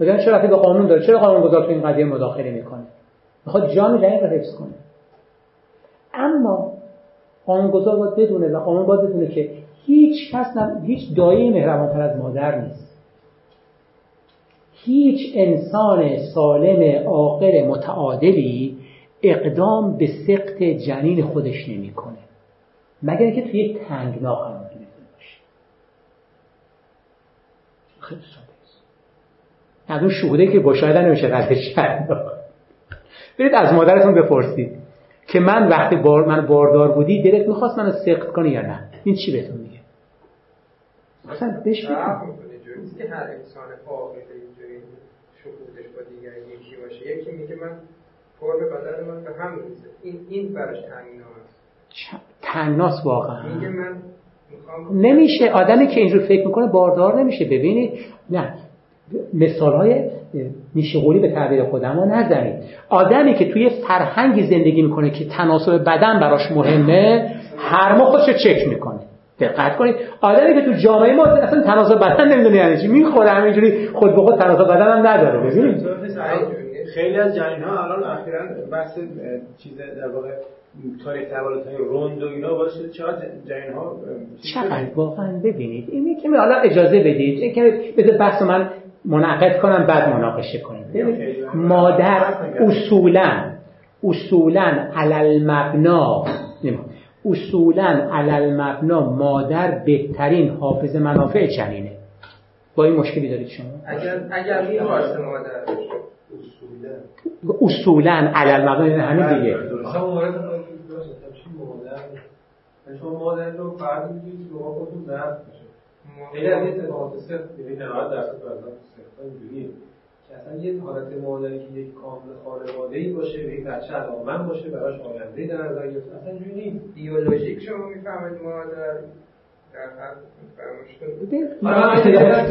بگن چرا به قانون داره چرا قانون گذار تو این قضیه مداخله می‌کنه؟ می‌خواد جان جنین رو حفظ کنه. اما قانونگذار باید بدونه و قانون باید بدونه که هیچ کس. هیچ دایه مهربانتر از مادر نیست. هیچ انسان سالم عاقل متعادلی اقدام به سقط جنین خودش نمی‌کنه. مگر اینکه توی یک تنگنا قرار باشه. خیلی از اون شهوده که گشایده نمیشه کرد. برید از مادرتون بپرسید که من وقتی بار من باردار بودی دلت می‌خواست منو سقط کنی یا نه؟ این چی بهتون میگه؟ مثلا بهش که هر انسان عاقل اینجوری شهودش با دیگری یکی باشه. یکی میگه من فرم بدن من به هم این این براش تنگناست تنگناست واقعا. میگه من نمیشه. آدمی که اینجور فکر می‌کنه باردار نمیشه. ببینید نه. مثال های به تعبیر خودم رو نزنید. آدمی که توی فرهنگی زندگی می‌کنه که تناسب بدن براش مهمه هر ما خودش چک می‌کنه. دقت کنید. آدمی که تو جامعه ما اصلا تناسب بدن نمی‌دونه یعنی چی. می‌خوره همینجوری خود به خود تناسب بدن هم نداره ببینید خیلی از جنین ها الان اخیرا بحث چیز در واقع تاریخ تولد های روند و اینا باشه چقدر جنین ها چقدر واقعا ببینید. این که حالا اجازه بدید. این که بذار بحث من منعقد کنم بعد مناقشه کنیم. مادر اصولا اصولا علل مبنا اصولا علل مبنا مادر بهترین حافظ منافع جنینه با این مشکلی دارید شما؟ اگر اگر می‌خواست مادر اصولا. علل مبنا یعنی همین دیگه. شما مادر رو فرد میگید که خودتون ضعف میشه خیلی از این اتفاقات صفر یعنی 90 درصد فرزند صفر اینجوریه. که اصلا یه حالت مادری که یک کامل خانواده ای باشه و یک بچه علاقمند باشه براش آینده در نظر گرفته اصلا اینجوری نیست. بیولوژیک شما می‌فهمید مادر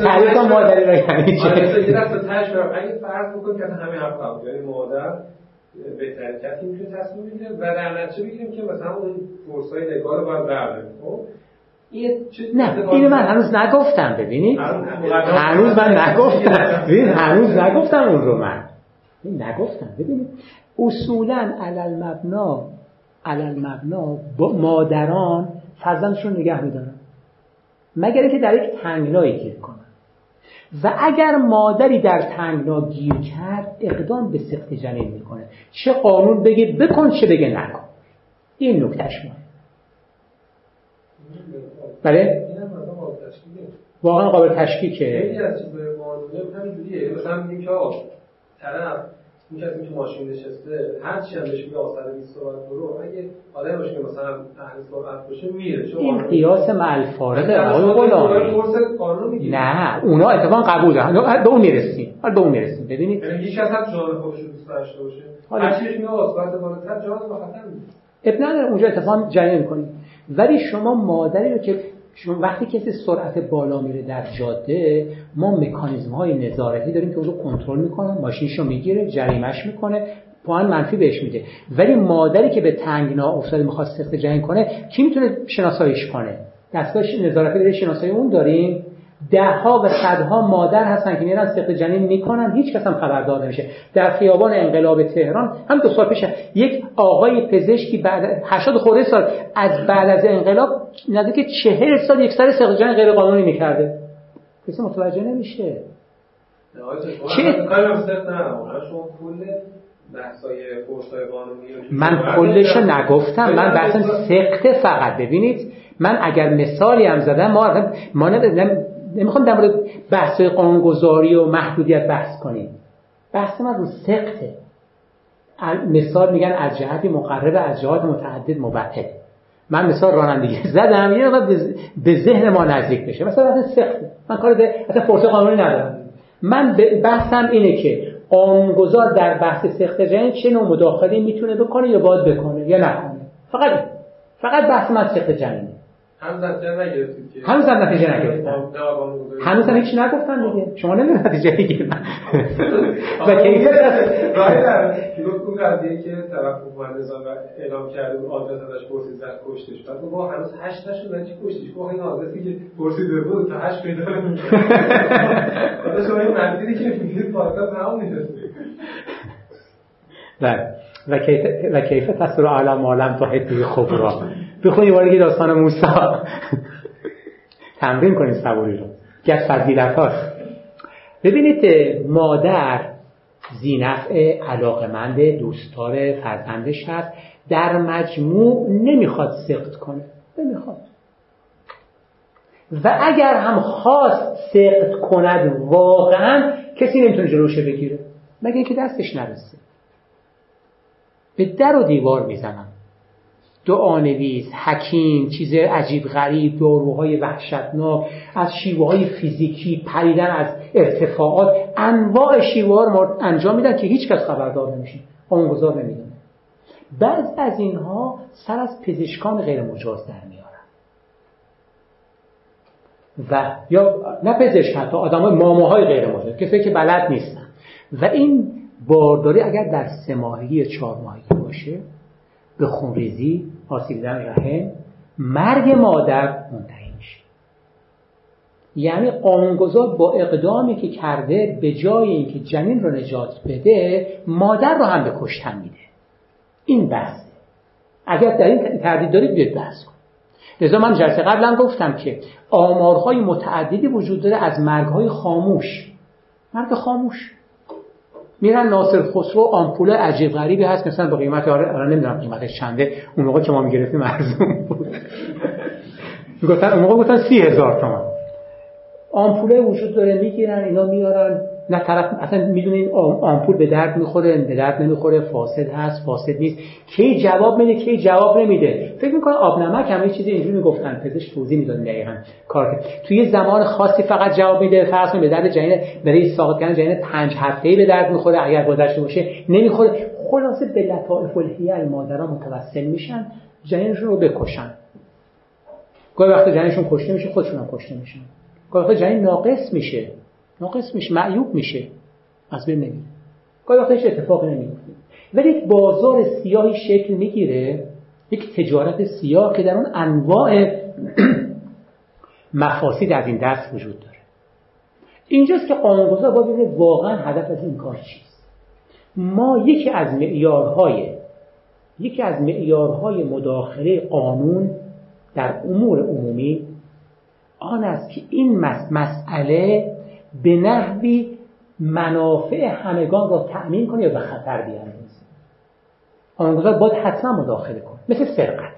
تعریف مادری رو یعنی چی؟ یه دست تش برم. اگه فرض بکنیم که همین حرف هم یعنی مادر بهترین کسی می‌تونه تصمیم بگیره و در نتیجه بگیریم که مثلا اون فرصای نگاه رو باید برداریم. خب؟ نه اینو من هنوز نگفتم ببینید. هنوز من نگفتم. ببین هنوز نگفتم اون رو من. نگفتم. ببینید اصولا علل مبنا علل مبنا مادران فرزندشون نگه میدارن. مگر اینکه در یک تنگنایی گیر کنن. و اگر مادری در تنگنا گیر کرد اقدام به سخت جنین می‌کنه. چه قانون بگه بکن چه بگه نکن. این نکتهش بله؟ واقعا قابل تشکیکه از همینجوریه. مثلا میگیم که طرف این کسی ماشین نشسته هر چی هم بهش میگه آثار 20 ساعت برو. اگه آدم باشه که مثلا اهل سرعت باشه میره. چون این قیاس مع الفارق آقای غلامی. نه اونا اتفاقا قبول دارن به اون می‌رسیم. حالا به اون می‌رسیم. ببینید. یعنی هیچ کس هم جان خودش رو دوست داشته باشه. هر چیش میگه آثار بالاتر جان رو خطر میده ابن اونجا اتفاقا جریان می‌کنید ولی شما مادری رو که چون وقتی کسی سرعت بالا میره در جاده ما مکانیزم های نظارتی داریم که او رو کنترل می‌کنه ماشینش رو می‌گیره جریمش می‌کنه پوان منفی بهش میده. ولی مادری که به تنگنا افتاده می‌خواد سخت جنگ کنه کی می‌تونه شناساییش کنه؟ دستگاه نظارتی برای شناسایی اون داریم؟ ده ها و صدها مادر هستن که میرن سخت جنین می‌کنن هیچ کس هم خبردار نمیشه. در خیابان انقلاب تهران هم دو سال پیش یک آقای پزشکی بعد 80 خورده سال از بعد از انقلاب نزدیک چهل سال یک سر سخت جنین غیر قانونی می‌کرده. کسی متوجه نمیشه. چه؟ من کلش نگفتم. من بحثم سخته فقط. ببینید من اگر مثالی هم زدم ما ما نمی‌خوام در مورد بحث قانونگذاری و محدودیت بحث کنیم. بحث من رو سقطه. مثال میگن از جهتی مقرب از جهات متعدد مبعد من مثال رانندگی زدم یه به ذهن ما نزدیک بشه. مثلا بحث سقطه. من کار به اصلا فرصه قانونی ندارم. من بحثم اینه که قانونگذار در بحث سخت جنین چه نوع مداخله می‌تونه بکنه یا باید بکنه یا نکنه. فقط فقط بحث من سخت جنینه هنوز نگرفتید که هنوز هم نتیجه نگرفتم هنوز هم هیچ نگفتم دیگه. شما نمی‌دونید نتیجه گیرم و کیفیت راهی در اون قضیه که طرف اومد نظام اعلام کرده بود آدرس ازش پرسید زد کشتش. بعد ما هنوز هشت نشد چی کشتش؟ گفت این آدرسی که پرسیده بود تا هشت پیدا بعد شما این مسیری که میگید پاسخ تمام می‌رسید بله. و کیف و کیف تصور عالم عالم تا حدی خوب را بخونی وارد داستان موسی تمرین کنید صبوری رو. که از فضیلت هاست ببینید مادر زینفع علاقمند دوستار فرزندش هست در مجموع نمی‌خواد سقط کنه. نمی‌خواد. و اگر هم خواست سقط کند واقعا کسی نمی‌تونه جلوشه بگیره. مگه اینکه دستش نرسه. به در و دیوار می‌زنم دعانویس حکیم چیز عجیب غریب داروهای وحشتناک از شیوه های فیزیکی پریدن از ارتفاعات. انواع شیوه رو انجام میدن که هیچ کس خبردار نمیشه. آنگذار نمی‌دونه. بعض از اینها سر از پزشکان غیر مجاز در میارن. و یا نه پزشک حتی آدم های ماماهای غیر مجاز که بلد نیستن. و این بارداری اگر در سه ماهگی یا چهار ماهگی باشه به خونریزی آسیب رحم مرگ مادر منتهی میشه. یعنی قانونگذار با اقدامی که کرده به جای اینکه جنین رو نجات بده مادر رو هم به کشتن میده. این بحثه اگر در این تردید دارید بیاید بحث کن لذا من جلسه قبلا گفتم که آمارهای متعددی وجود داره از مرگهای خاموش. مرگ خاموش. میرن ناصر خسرو آمپول عجیب غریبی هست مثلا به قیمت آره نمی‌دونم قیمتش چنده. اون موقع که ما می‌گرفتیم ارزون بود. گفتن اون موقع گفتن سی هزار تومان. آمپوله وجود داره می‌گیرن اینا میارن. نه طرف اصلا می‌دونین آمپول به درد می‌خوره به درد نمی‌خوره فاسد هست فاسد نیست. کی جواب میده کی جواب نمیده؟ فکر می‌کنم آب نمک هم چیزی اینجوری می‌گفتن پزشک توضیح می‌داد دقیقاً کار توی زمان خاصی فقط جواب میده فرض به درد جنین برای ساقط کردن جنین پنج هفته‌ای به درد می‌خوره اگر گذشته باشه نمی‌خوره. خلاصه به لطائف الحیل مادرها متوسل میشن جنینشون رو بکشن. گاهی وقت جنینشون کشته میشه خودشون هم کشته میشن. گاهی وقت جنین ناقص میشه. ناقص میشه معیوب میشه. از بین نمیره گاهی وقتا هیچ اتفاقی نمیفته ولی یک بازار سیاهی شکل می‌گیره یک تجارت سیاه که در اون انواع مفاسد از این دست وجود داره. اینجاست که قانونگذار باید واقعا هدف از این کار چیست. ما یکی از معیارهای یکی از معیارهای مداخله قانون در امور عمومی آن است که این مسئله به نحوی منافع همگان را تأمین کنه یا به خطر بیاندازه. قانونگذار باید حتما مداخله کنه. مثل سرقت.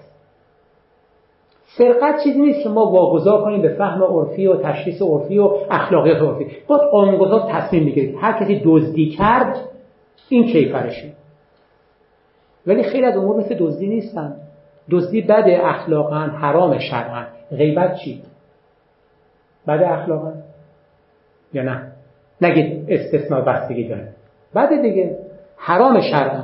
سرقت چیزی نیست که ما واگذار کنیم به فهم عرفی و تشخیص عرفی و اخلاقیات عرفی. باید قانونگذار تصمیم می‌گیرید هر کسی دزدی کرد این کیفرشه. ولی خیلی از امور مثل دزدی نیستن. دزدی بد اخلاقا حرام شرعا. غیبت چی؟ بد اخلاقا. یا نه. نگید استثناء بستگی داره. بعد دیگه حرام شرعا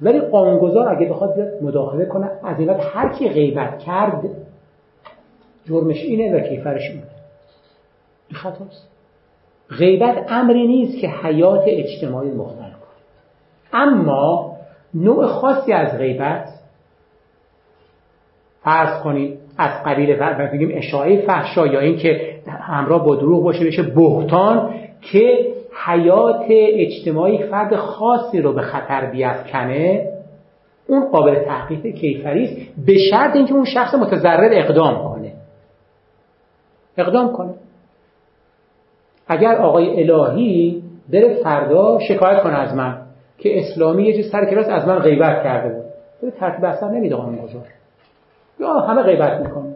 ولی قانونگذار اگه بخواد مداخله کنه از این هر کی غیبت کرد جرمش اینه و کیفرش اینه. این خطاست. غیبت امری نیست که حیات اجتماعی مختل کنه. اما نوع خاصی از غیبت فرض کنید از قبیل بگیم اشاعه فحشا یا اینکه همراه با دروغ باشه بشه بهتان که حیات اجتماعی فرد خاصی رو به خطر بیافکنه اون قابل تحقیق کیفری است به شرط اینکه اون شخص متضرر اقدام کنه. اقدام کنه. اگر آقای الهی بره فردا شکایت کنه از من که اسلامی یه سر کلاس از من غیبت کرده بود. به ترتیب اثر نمیده قانون گذار. یا همه غیبت می‌کنه.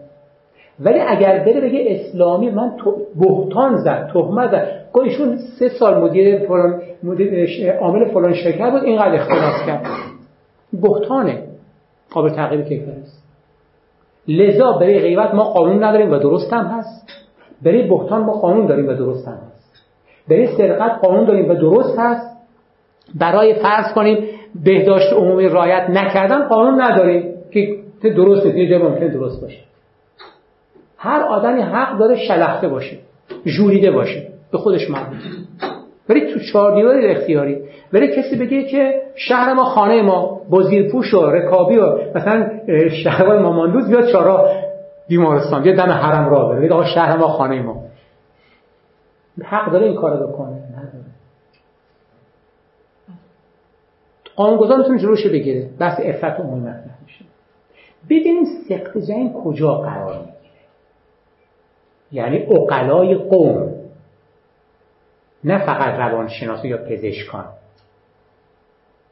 ولی اگر بره بگه اسلامی من بهتان زد تهمت زد. ایشون سه سال مدیر فلان مدیر عامل فلان شرکت بود اینقدر اختلاف کرد. بهتانه. قابل تغییر کیفر است. لذا برای غیبت ما قانون نداریم و درست هم هست. برای بهتان ما قانون داریم و درست هم هست. برای سرقت قانون داریم و درست هست. برای فرض کنیم بهداشت عمومی رایت نکردن قانون نداریم. که درست نیست یه ممکن درست باشه. هر آدمی حق داره شلخته باشه جوریده باشه به خودش مربوط. ولی تو چهار دیواری اختیاری. ولی کسی بگه که شهر ما خانه ما با زیرپوش و رکابی و مثلا شهر ماماندوز بیاد چارا بیمارستان بیاد دم حرم را بره. آقا شهر ما خانه ما. حق داره این کارو بکنه؟ قانونگذار می‌تونه جلوش بگیره. بس افت عمومی مطرح میشه ببینیم سقط جنگ کجا قرار می‌گیره؟ یعنی اقلای قوم نه فقط روانشناسی یا پزشکان.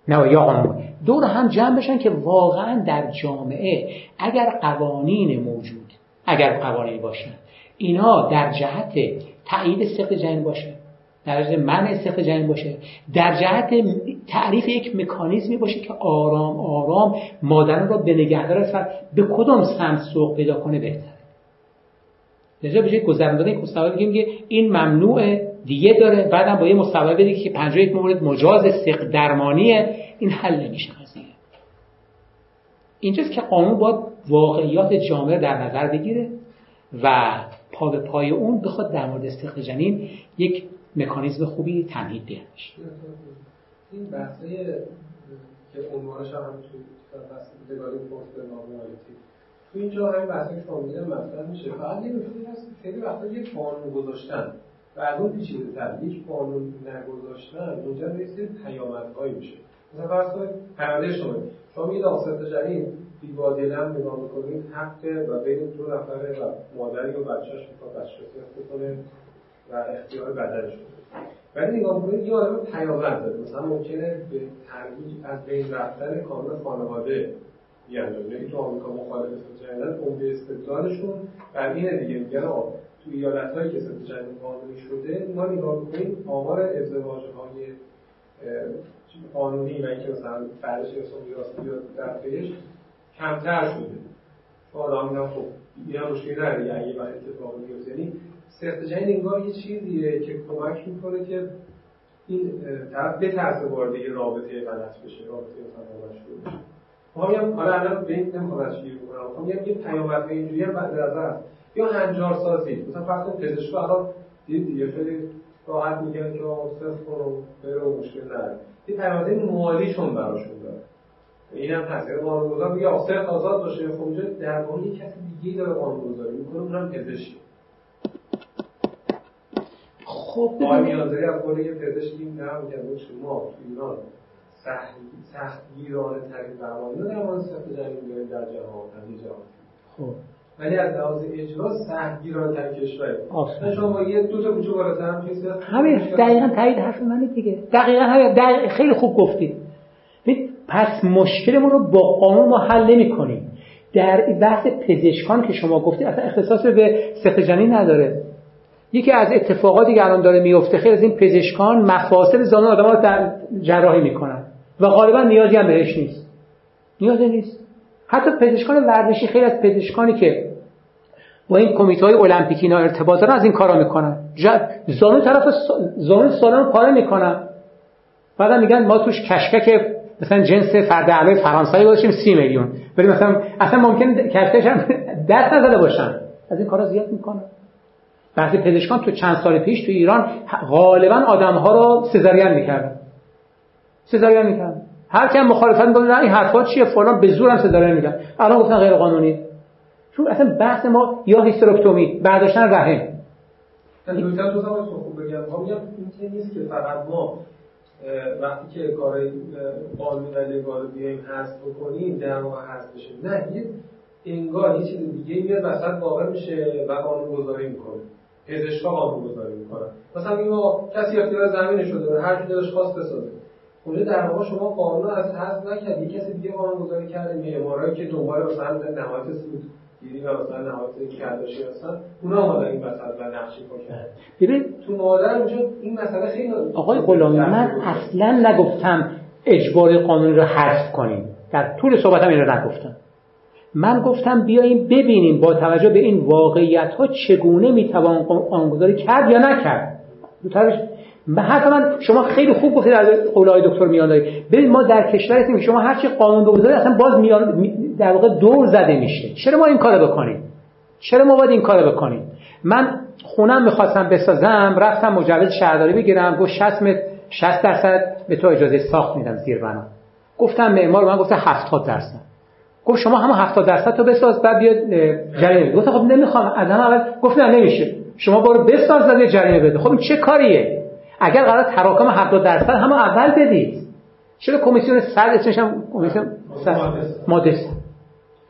نه یا دور هم جمع بشن که واقعا در جامعه اگر قوانین موجود اگر قوانین باشن اینا در جهت تایید سخت جنین باشه در جهت منع سخت جنین باشه. در جهت تعریف یک مکانیزمی باشه که آرام آرام مادران را به نگهدار به کدام سمت سوق پیدا کنه بهتر لذا جای گذراندن یک بگیم که این ممنوع دیگه داره. بعدم با یه مستوی بده که 51 مورد مجاز سق درمانیه. این حل نمیشه قضیه اینجاست که قانون باید واقعیات جامعه در نظر بگیره و پا به پای اون بخواد در مورد استخراج جنین یک مکانیزم خوبی تمهید دهنش این بحثه که عنوانش هم توی فصل دگالی فورس تو اینجا همین بحثی که شما میدن مطرح میشه. فقط یه نکته هست خیلی وقتا یک قانون گذاشتن و از اون پیچیده تر یک قانون نگذاشتن منجر به یه پیامدهایی میشه. مثلا فرض کنید پرونده شما. شما میگید آصف تجاری بی‌بادلم نگاه می‌کنید حق و بین دو نفره و مادری و بچهش می‌خواد بچه کنه. و اختیار بدنش ولی نگاه کنید یه آدم پیامد داره. مثلا ممکنه به ترویج از بین رفتن قانون خانواده بیانجام یعنی تو آمریکا مخالف ست جنین عمده استدلالشون بر اینه دیگه. میگن تو ایالت هایی که ست جنین قانونی شده ما نگاه بکنیم آمار ازدواج های قانونی و اینکه مثلا بعدش اسم میراث بیاد در پیش کمتر شده. آدم میگن خب اینا مشکلی نداره اگه وقت اتفاق بیفته یعنی سخت جنین انگار یه چیزیه که کمک می‌کنه که این طرف بترسه وارد یه رابطه غلط بشه رابطه مثلا مشهور بشه. ما میگم حالا الان به این نمی‌خوام شیر بکنم میگم یه پیامد اینجوری هم بعد نظر یا هنجار سازی مثلا فرض کن پزشک الان دید دیگه خیلی راحت میگن که صفر کن و بره و مشکل نداره. یه پیامد مالیشون براشون داره. این هم هست یعنی قانونگذار میگه صفر آزاد باشه. خب اونجا در واقع یه کسی دیگه داره قانونگذاری می‌کنه اونم پزشک خب آقای میانزری از قول یه پزشکی نه میگن شما تو ایران سختگیرانه ترین قوانین درمان سخت جنین داریم در جهان از جهان. خب. ولی از لحاظ اجرا سختگیرانه ترین کشوره شما با یه دو تا کوچه بالاتر هم چیزی همین دقیقا تایید حرف منه دیگه. دقیقا همین دقیقا خیلی خوب گفتید. پس مشکلمون رو با قانون ما حل نمی کنیم در بحث پزشکان که شما گفتید اصلا اختصاص به سخت جنین نداره. یکی از اتفاقاتی که الان داره میفته خیلی از این پزشکان مفاصل زانو آدم‌ها در جراحی می‌کنن و غالبا نیازی هم بهش نیست. نیازی نیست. حتی پزشکان ورزشی خیلی از پزشکانی که با این کمیته های المپیکی اینا ارتباط دارن از این کارا می‌کنن. زانو طرف زانو سالن پاره می‌کنن. بعدا میگن ما توش کشکک مثلا جنس فرد علای فرانسوی باشیم سی میلیون. ولی مثلا اصلا ممکن کشکش هم دست نزده باشن. از این کارا زیاد می‌کنن. بعضی پزشکان تو چند سال پیش تو ایران غالبا آدم ها رو سزارین می‌کردن. سزارین می‌کردن. هر کم مخالفت می‌کنه نه این حرفا چیه؟ فلان به زور هم سزارین میگن الان گفتن غیر قانونی چون اصلا بحث ما یا هیستروکتومی برداشتن رحم. میگم این نیست که ما وقتی که کار قانون و لگال بیایم حذف بکنیم در واقع حذف بشه نه انگار یه چیز دیگه میاد وسط واقع میشه و قانون گذاری می‌کنه. پزشکا قانون گذاری می‌کنن. مثلا میگم کسی اختیار زمین شده هر کی دلش خواست بسازه. اونجا در واقع شما قانون از حذف نکرد یه کسی دیگه قانون گذاری کرده معمارایی که دنبال مثلا نهایت سود گیری و مثلا نهایت کرداشی هستن اونا اومدن این مسئله و نقشی کردن. ببین تو مادر اونجا این مسئله خیلی آقای غلامی من اصلا نگفتم اجبار قانون رو حذف کنیم. در طول صحبتم این رو نگفتم. من گفتم بیاییم ببینیم با توجه به این واقعیت ها چگونه می‌توان قانونگذاری کرد یا نکرد. حرف من شما خیلی خوب گفتید از قولای دکتر میانداری ببین ما در کشور هستیم شما هر چی قانون بگذارید اصلا باز میان در واقع دور زده میشه. چرا ما این کارو بکنیم؟ چرا ما باید این کارو بکنیم؟ من خونم می‌خواستم بسازم رفتم مجوز شهرداری بگیرم گفت 60 متر 60 درصد به تو اجازه ساخت میدم زیر بنا گفتم معمار من گفته 70 درصد. گفت شما هم 70 درصد تو بساز بعد بیاد جریمه. گفت خب نمی‌خوام. از اول گفت نه نمیشه. شما برو بساز بعد جریمه بده. خب این چه کاریه؟ اگر قرار تراکم 70 درصد هم اول بدید. چرا کمیسیون صد اسمش هم کمیسیون مادس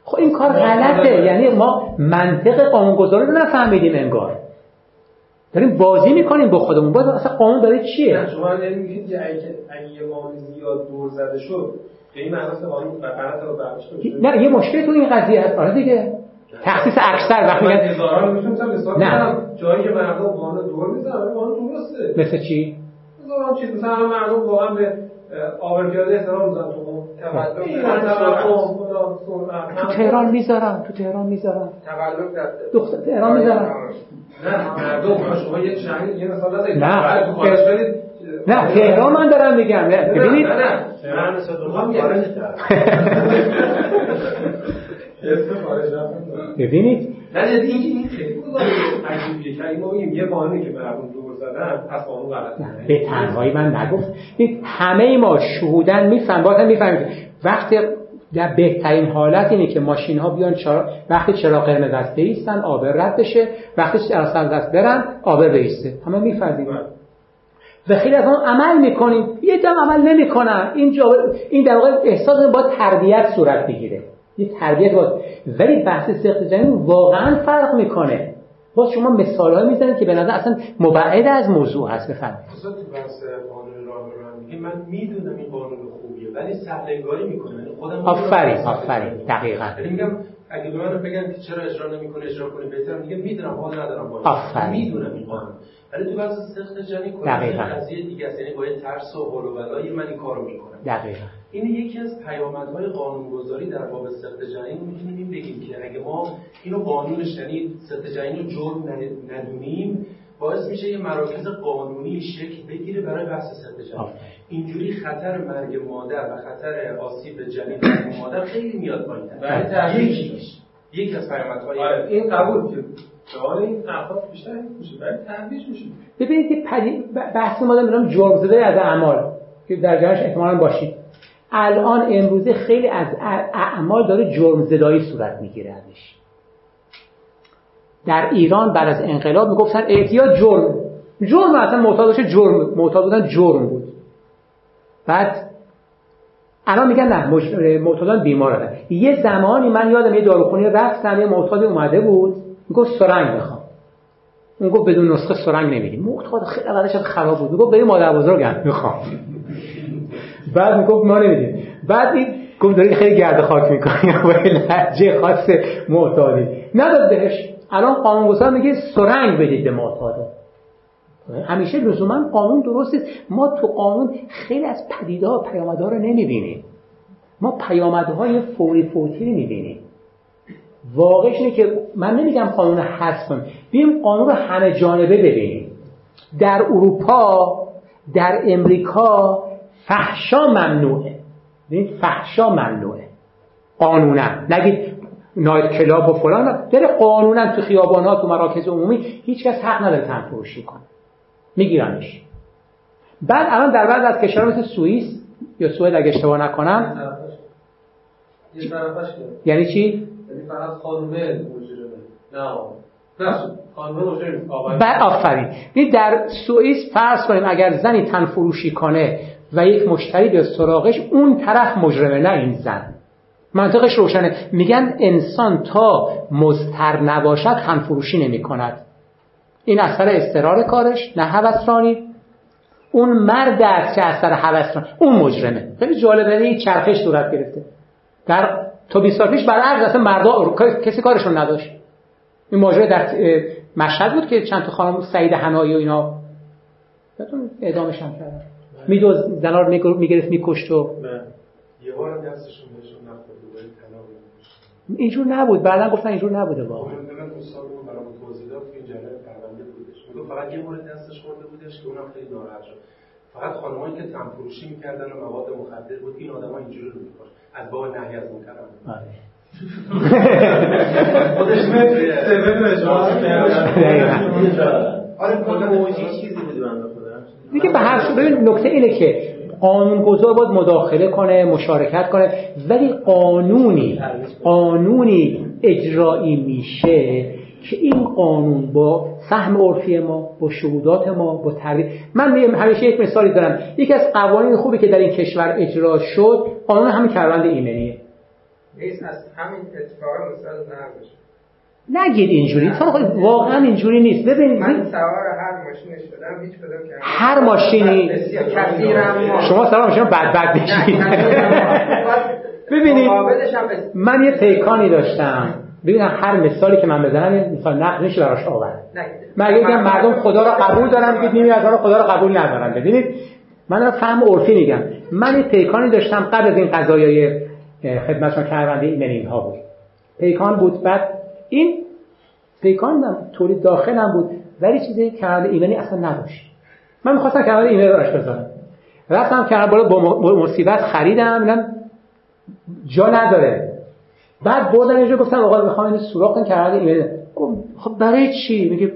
خب این کار غلطه. یعنی ما منطق قانونگذاری رو نفهمیدیم انگار. داریم بازی می‌کنیم با خودمون. باز اصلا قانون داره چیه؟ شما نمیگید که اگه یه قانون زیاد دور زده شد نه یه مشکل تو این قضیه هست آره دیگه. تخصیص اکثر وقتی میگن هزاران می‌تونم نه. جایی که مردم قانون دور می‌ذارن قانون درسته. مثل چی؟ هزاران چیز. مثلا مردم واقعا به آور پیاده احترام می‌ذارن. تو تو تهران می‌ذارن تو تهران می‌ذارن. دختر تهران می‌ذارن. نه مردم شما یه شهر یه مثال نه. نه تهران من دارم میگم. ببینید. نه نه. من ببینید. نه این این خیلی عجیبیه که ما میگیم یه که مردم دور زدن پس قانون به تنهایی من نگفت. همه ما شهودن میفهم باید می‌فهمیم. وقتی در بهترین حالت اینه که ماشین ها بیان چرا... وقتی چراغ قرمز است بیستن آبر رد بشه وقتی چراغ سبز است برن آبر بیسته همه می‌فهمیم. و خیلی از آن عمل می‌کنیم. یه دم عمل نمی‌کنن. این جا... این در واقع احساس با تربیت صورت بگیره. یه تربیت باید. ولی بحث سخت جنین واقعا فرق می‌کنه. باز شما مثال های می‌زنید که به نظر اصلا مبعد از موضوع هست. بفرمایید. بحث قانون راه من می‌دونم این قانون خوبیه ولی سهل می‌کنه. یعنی خودم آفرین آفرین. دقیقاً. یعنی میگم اگه به من بگن که چرا اجرا نمی‌کنه اجرا کنه بهتر میگه می‌دونم حال ندارم باشه می‌دونم این قانون. ولی تو بحث سخت جنین دقیقاً. قضیه دیگه است یعنی باید ترس و هول و بلای من این کارو می‌کنم. دقیقاً. این یکی از پیامدهای قانونگذاری در باب سخت جنین می‌تونیم این بگیم که اگه ما اینو قانونش یعنی سخت جنین رو جرم ندونیم باعث میشه یه مراکز قانونی شکل بگیره برای بحث سخت جنین. اینجوری خطر مرگ مادر و خطر آسیب جنین مادر خیلی میاد پایین. یکیش یکی از پیامدهای آره، این قبول. که سوال این افراد بیشتر میشه برای تنبیش میشه. ببینید که بحث ما دارم جرم زده از اعمال که در جهش احتمالا باشید. الان امروزه خیلی از اعمال داره جرم زدایی صورت می‌گیره ازش. در ایران بعد از انقلاب می‌گفتن اعتیاد جرم. جرم اصلا معتاد جرم معتاد بودن جرم بود. بعد الان میگن نه معتادان بیمار یه زمانی من یادم یه داروخونی رفتم یه معتاد اومده بود. می‌گفت سرنگ می‌خوام اون گفت بدون نسخه سرنگ نمیدیم معتاد خیلی اولش خراب بود. می‌گفت بریم مادر بزرگم می‌خوام بعد می‌گفت ما نمیدیم. بعد این گفت داری خیلی گرد خاک می‌کنی. با لحجه خاص معتادی. نداد بهش. الان قانونگذار میگه سرنگ بدید به معتادا همیشه لزوما قانون درست است ما تو قانون خیلی از پدیده ها پیامدها رو نمی‌بینیم. ما پیامدهای فوری فوتی رو واقعش اینه که من نمیگم قانون حذف کنیم. بیم قانون رو همه جانبه ببینیم. در اروپا در امریکا فحشا ممنوعه. ببینید فحشا ممنوعه. قانونا. نگید نایت کلاب و فلان. در قانونا تو خیابانات و مراکز عمومی هیچ کس حق نداره تن فروشی کنه. میگیرنش. بعد الان در بعض از کشورها مثل سوئیس یا سوئد اگه اشتباه نکنم. یعنی چی؟ یعنی فقط خانومه نه. بعد آفرین. در سوئیس فرض کنیم اگر زنی تن فروشی کنه و یک مشتری به سراغش اون طرف مجرمه نه این زن. منطقش روشنه. میگن انسان تا مزتر نباشد تن فروشی نمی کند. این اثر استرار کارش نه هوسرانی. اون مرد است که اثر هوسرانی. اون مجرمه. خیلی جالبه این چرخش صورت گرفته. در تا 20 سال پیش برعکس اصلا مردا کسی کارشون نداشت. این ماجرا در مشهد بود که چند تا خانم سعید حنایی و اینا. اعدامش هم کردن. میدوز زنا رو می‌گرفت میکشت و یه بار دستشون بهشون اینجور نبود. بعدا گفتن اینجور نبوده واقعا. میگه فقط یه مورد دستش خورده بودش که اونم خیلی ناراحت شد. فقط خانمایی که تن فروشی می‌کردن و مواد مخدر بود این آدم‌ها اینجوری رو می‌کرد از باب نهی از منکر خودش متریه آره. موجی چیزی بود بنده خدا. دیگه به هر صورت نکته اینه که قانونگذار باید مداخله کنه مشارکت کنه ولی قانونی قانونی اجرایی میشه که این قانون با فهم عرفی ما با شهودات ما با تربیت من همیشه یک مثالی دارم. یکی از قوانین خوبی که در این کشور اجرا شد قانون همین کروند ایمنیه. از همین نگید اینجوری. واقعا اینجوری نیست. ببینید من سوار هر ماشینی شدم هیچ کدوم که هر ماشینی شما سوار ماشین بد بد بشید. ببینید من یه پیکانی داشتم. ببینم هر مثالی که من بزنم مثال نقد نشه براش آورد. من اگه بگم مردم خدا رو قبول دارن بگید نیمی از خدا رو قبول ندارن. ببینید من رو فهم عرفی میگم. من یه پیکانی داشتم قبل از این قضایای خدمت کرونده ایمنین ها بود. پیکان بود بعد این پیکان هم تولید داخل هم بود ولی چیزی کرده ایمنی اصلا نداشت. من می‌خواستم کرده ایمنی براش بذارم. رفتم کرده بالا با مصیبت خریدم جا نداره. بعد بردن اینجا گفتم آقا می‌خوام اینو سوراخ کن که ایمیل خب برای چی؟ میگه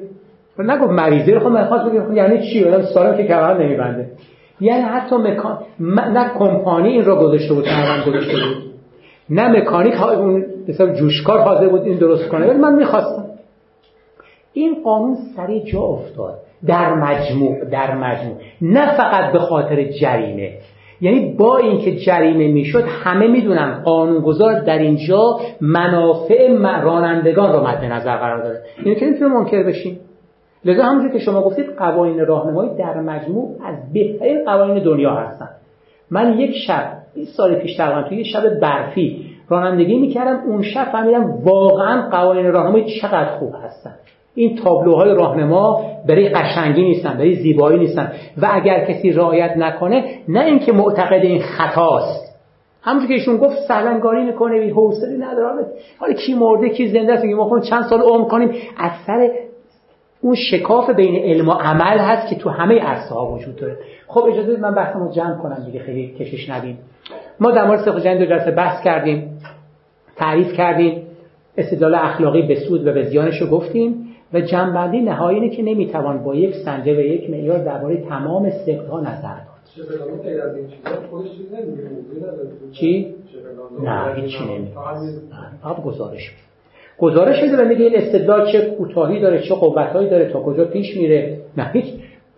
نگو مریضی رو خب من خواست بگم. خب یعنی چی؟ آدم سالم که کمر نمیبنده. یعنی حتی مکان نه کمپانی این رو گذاشته بود نه گذاشته بود. نه مکانیک ها اون حساب جوشکار حاضر بود این درست کنه. ولی من می‌خواستم. این قانون سری جا افتاد. در مجموع در مجموع. نه فقط به خاطر جریمه. یعنی با اینکه جریمه می‌شد همه می‌دونن قانونگذار در اینجا منافع رانندگان رو مد نظر قرار داره اینو که نمی‌تونه منکر بشیم. لذا همونجور که شما گفتید قوانین راهنمایی در مجموع از بهترین قوانین دنیا هستن. من یک شب 20 سال پیش تقریبا توی شب برفی رانندگی می‌کردم اون شب فهمیدم واقعا قوانین راهنمایی چقدر خوب هستن. این تابلوهای راهنما برای قشنگی نیستن برای زیبایی نیستن. و اگر کسی رعایت نکنه نه اینکه معتقد این خطاست. همونجور که ایشون گفت سلنگاری می‌کنه بی حوصله نداره. حالا کی مرده کی زنده است؟ ما چند سال عمر کنیم. از سر اون شکاف بین علم و عمل هست که تو همه عرصه ها وجود داره. خب اجازه من بحثمو جمع کنم دیگه خیلی کشش ندیم. ما در مورد سخت دو جلسه بحث کردیم تعریف کردیم استدلال اخلاقی به سود و به زیانش رو گفتیم. و جنبندی نهایی اینه که نمی‌توان با یک سنجه و یک معیار درباره تمام سقط ها نظر داد. چی؟ نه هیچی نمیگه. فقط گزارش گزارش میده و میگه این استدلال چه کوتاهی داره چه قوتهایی داره تا کجا پیش میره. نه هیچ.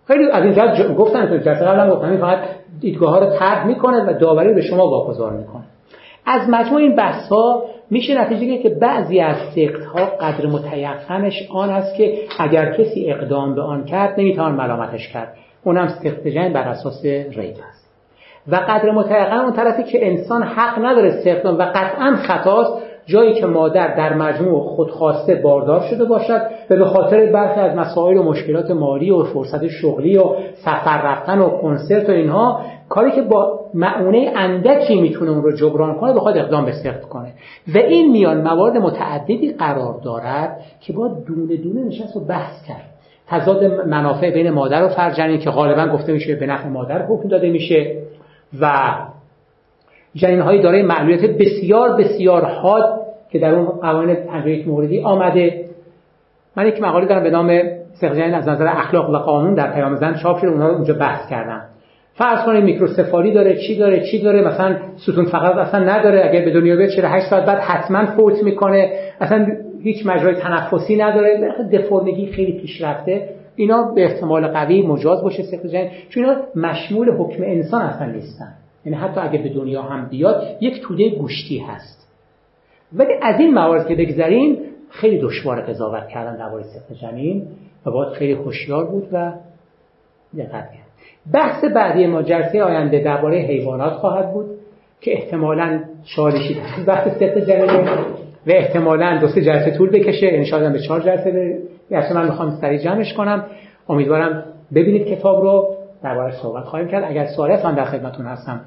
خیلی از این جهت گفتن تو جلسه قبلا گفتم فقط دیدگاه ها رو ترد می‌کنه و داوری به شما واگذار می‌کنه. از مجموع این بحث ها میشه نتیجه که بعضی از سقط ها قدر متیقنش آن است که اگر کسی اقدام به آن کرد نمی‌توان ملامتش کرد. اونم سقط جن بر اساس ریب است. و قدر متیقن اون طرفی که انسان حق نداره سقط و قطعا خطاست جایی که مادر در مجموع خودخواسته باردار شده باشد و به خاطر برخی از مسائل و مشکلات مالی و فرصت شغلی و سفر رفتن و کنسرت و اینها کاری که با معونه اندکی می‌تونه اون رو جبران کنه بخواد اقدام به سخت کنه. و این میان موارد متعددی قرار دارد که با دونه دونه نشست و بحث کرد. تضاد منافع بین مادر و فرزند که غالبا گفته میشه به نفع مادر حکم داده میشه و جنین های دارای معلولیت بسیار بسیار حاد که در اون قوانین 51 موردی آمده. من یک مقاله دارم به نام سقط از نظر اخلاق و قانون در پیام زن چاپ شده اونها رو اونجا بحث کردم. فرض کنید میکروسفالی داره چی داره چی داره؟ مثلا ستون فقط اصلا نداره. اگر به دنیا بیاد 48 ساعت بعد حتما فوت می‌کنه؟ اصلا هیچ مجرای تنفسی نداره. دفرمگی خیلی پیشرفته اینا به احتمال قوی مجاز باشه سقط جنین. چون اینا مشمول حکم انسان اصلا نیستن. یعنی حتی اگه به دنیا هم بیاد یک توده گوشتی هست. ولی از این موارد که بگذریم خیلی دشوار قضاوت کردن درباره سقط جنین و باید خیلی خوشیار بود و دقت کرد. بحث بعدی ما جلسه آینده درباره حیوانات خواهد بود که احتمالا چالشی بحث سقط جنین و احتمالا دو سه جلسه طول بکشه. ان به چهار جلسه به من می‌خوام سریع جمعش کنم. امیدوارم ببینید کتاب رو. دربارش صحبت خواهیم کرد. اگر سوالی هست من در خدمتتون هستم.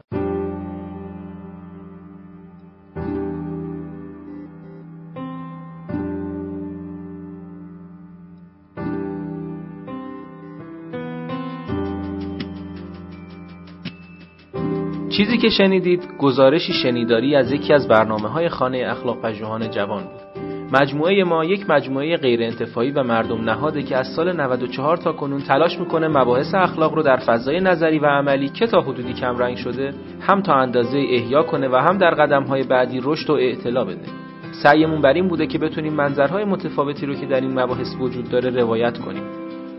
چیزی که شنیدید گزارشی شنیداری از یکی از برنامه های خانه اخلاق پژوهان جوان بود. مجموعه ما یک مجموعه غیر انتفاعی و مردم نهاده که از سال 94 تا کنون تلاش می‌کنه مباحث اخلاق رو در فضای نظری و عملی که تا حدودی کم رنگ شده هم تا اندازه احیا کنه و هم در قدم های بعدی رشد و اعتلا بده. سعیمون بر این بوده که بتونیم منظرهای متفاوتی رو که در این مباحث وجود داره روایت کنیم.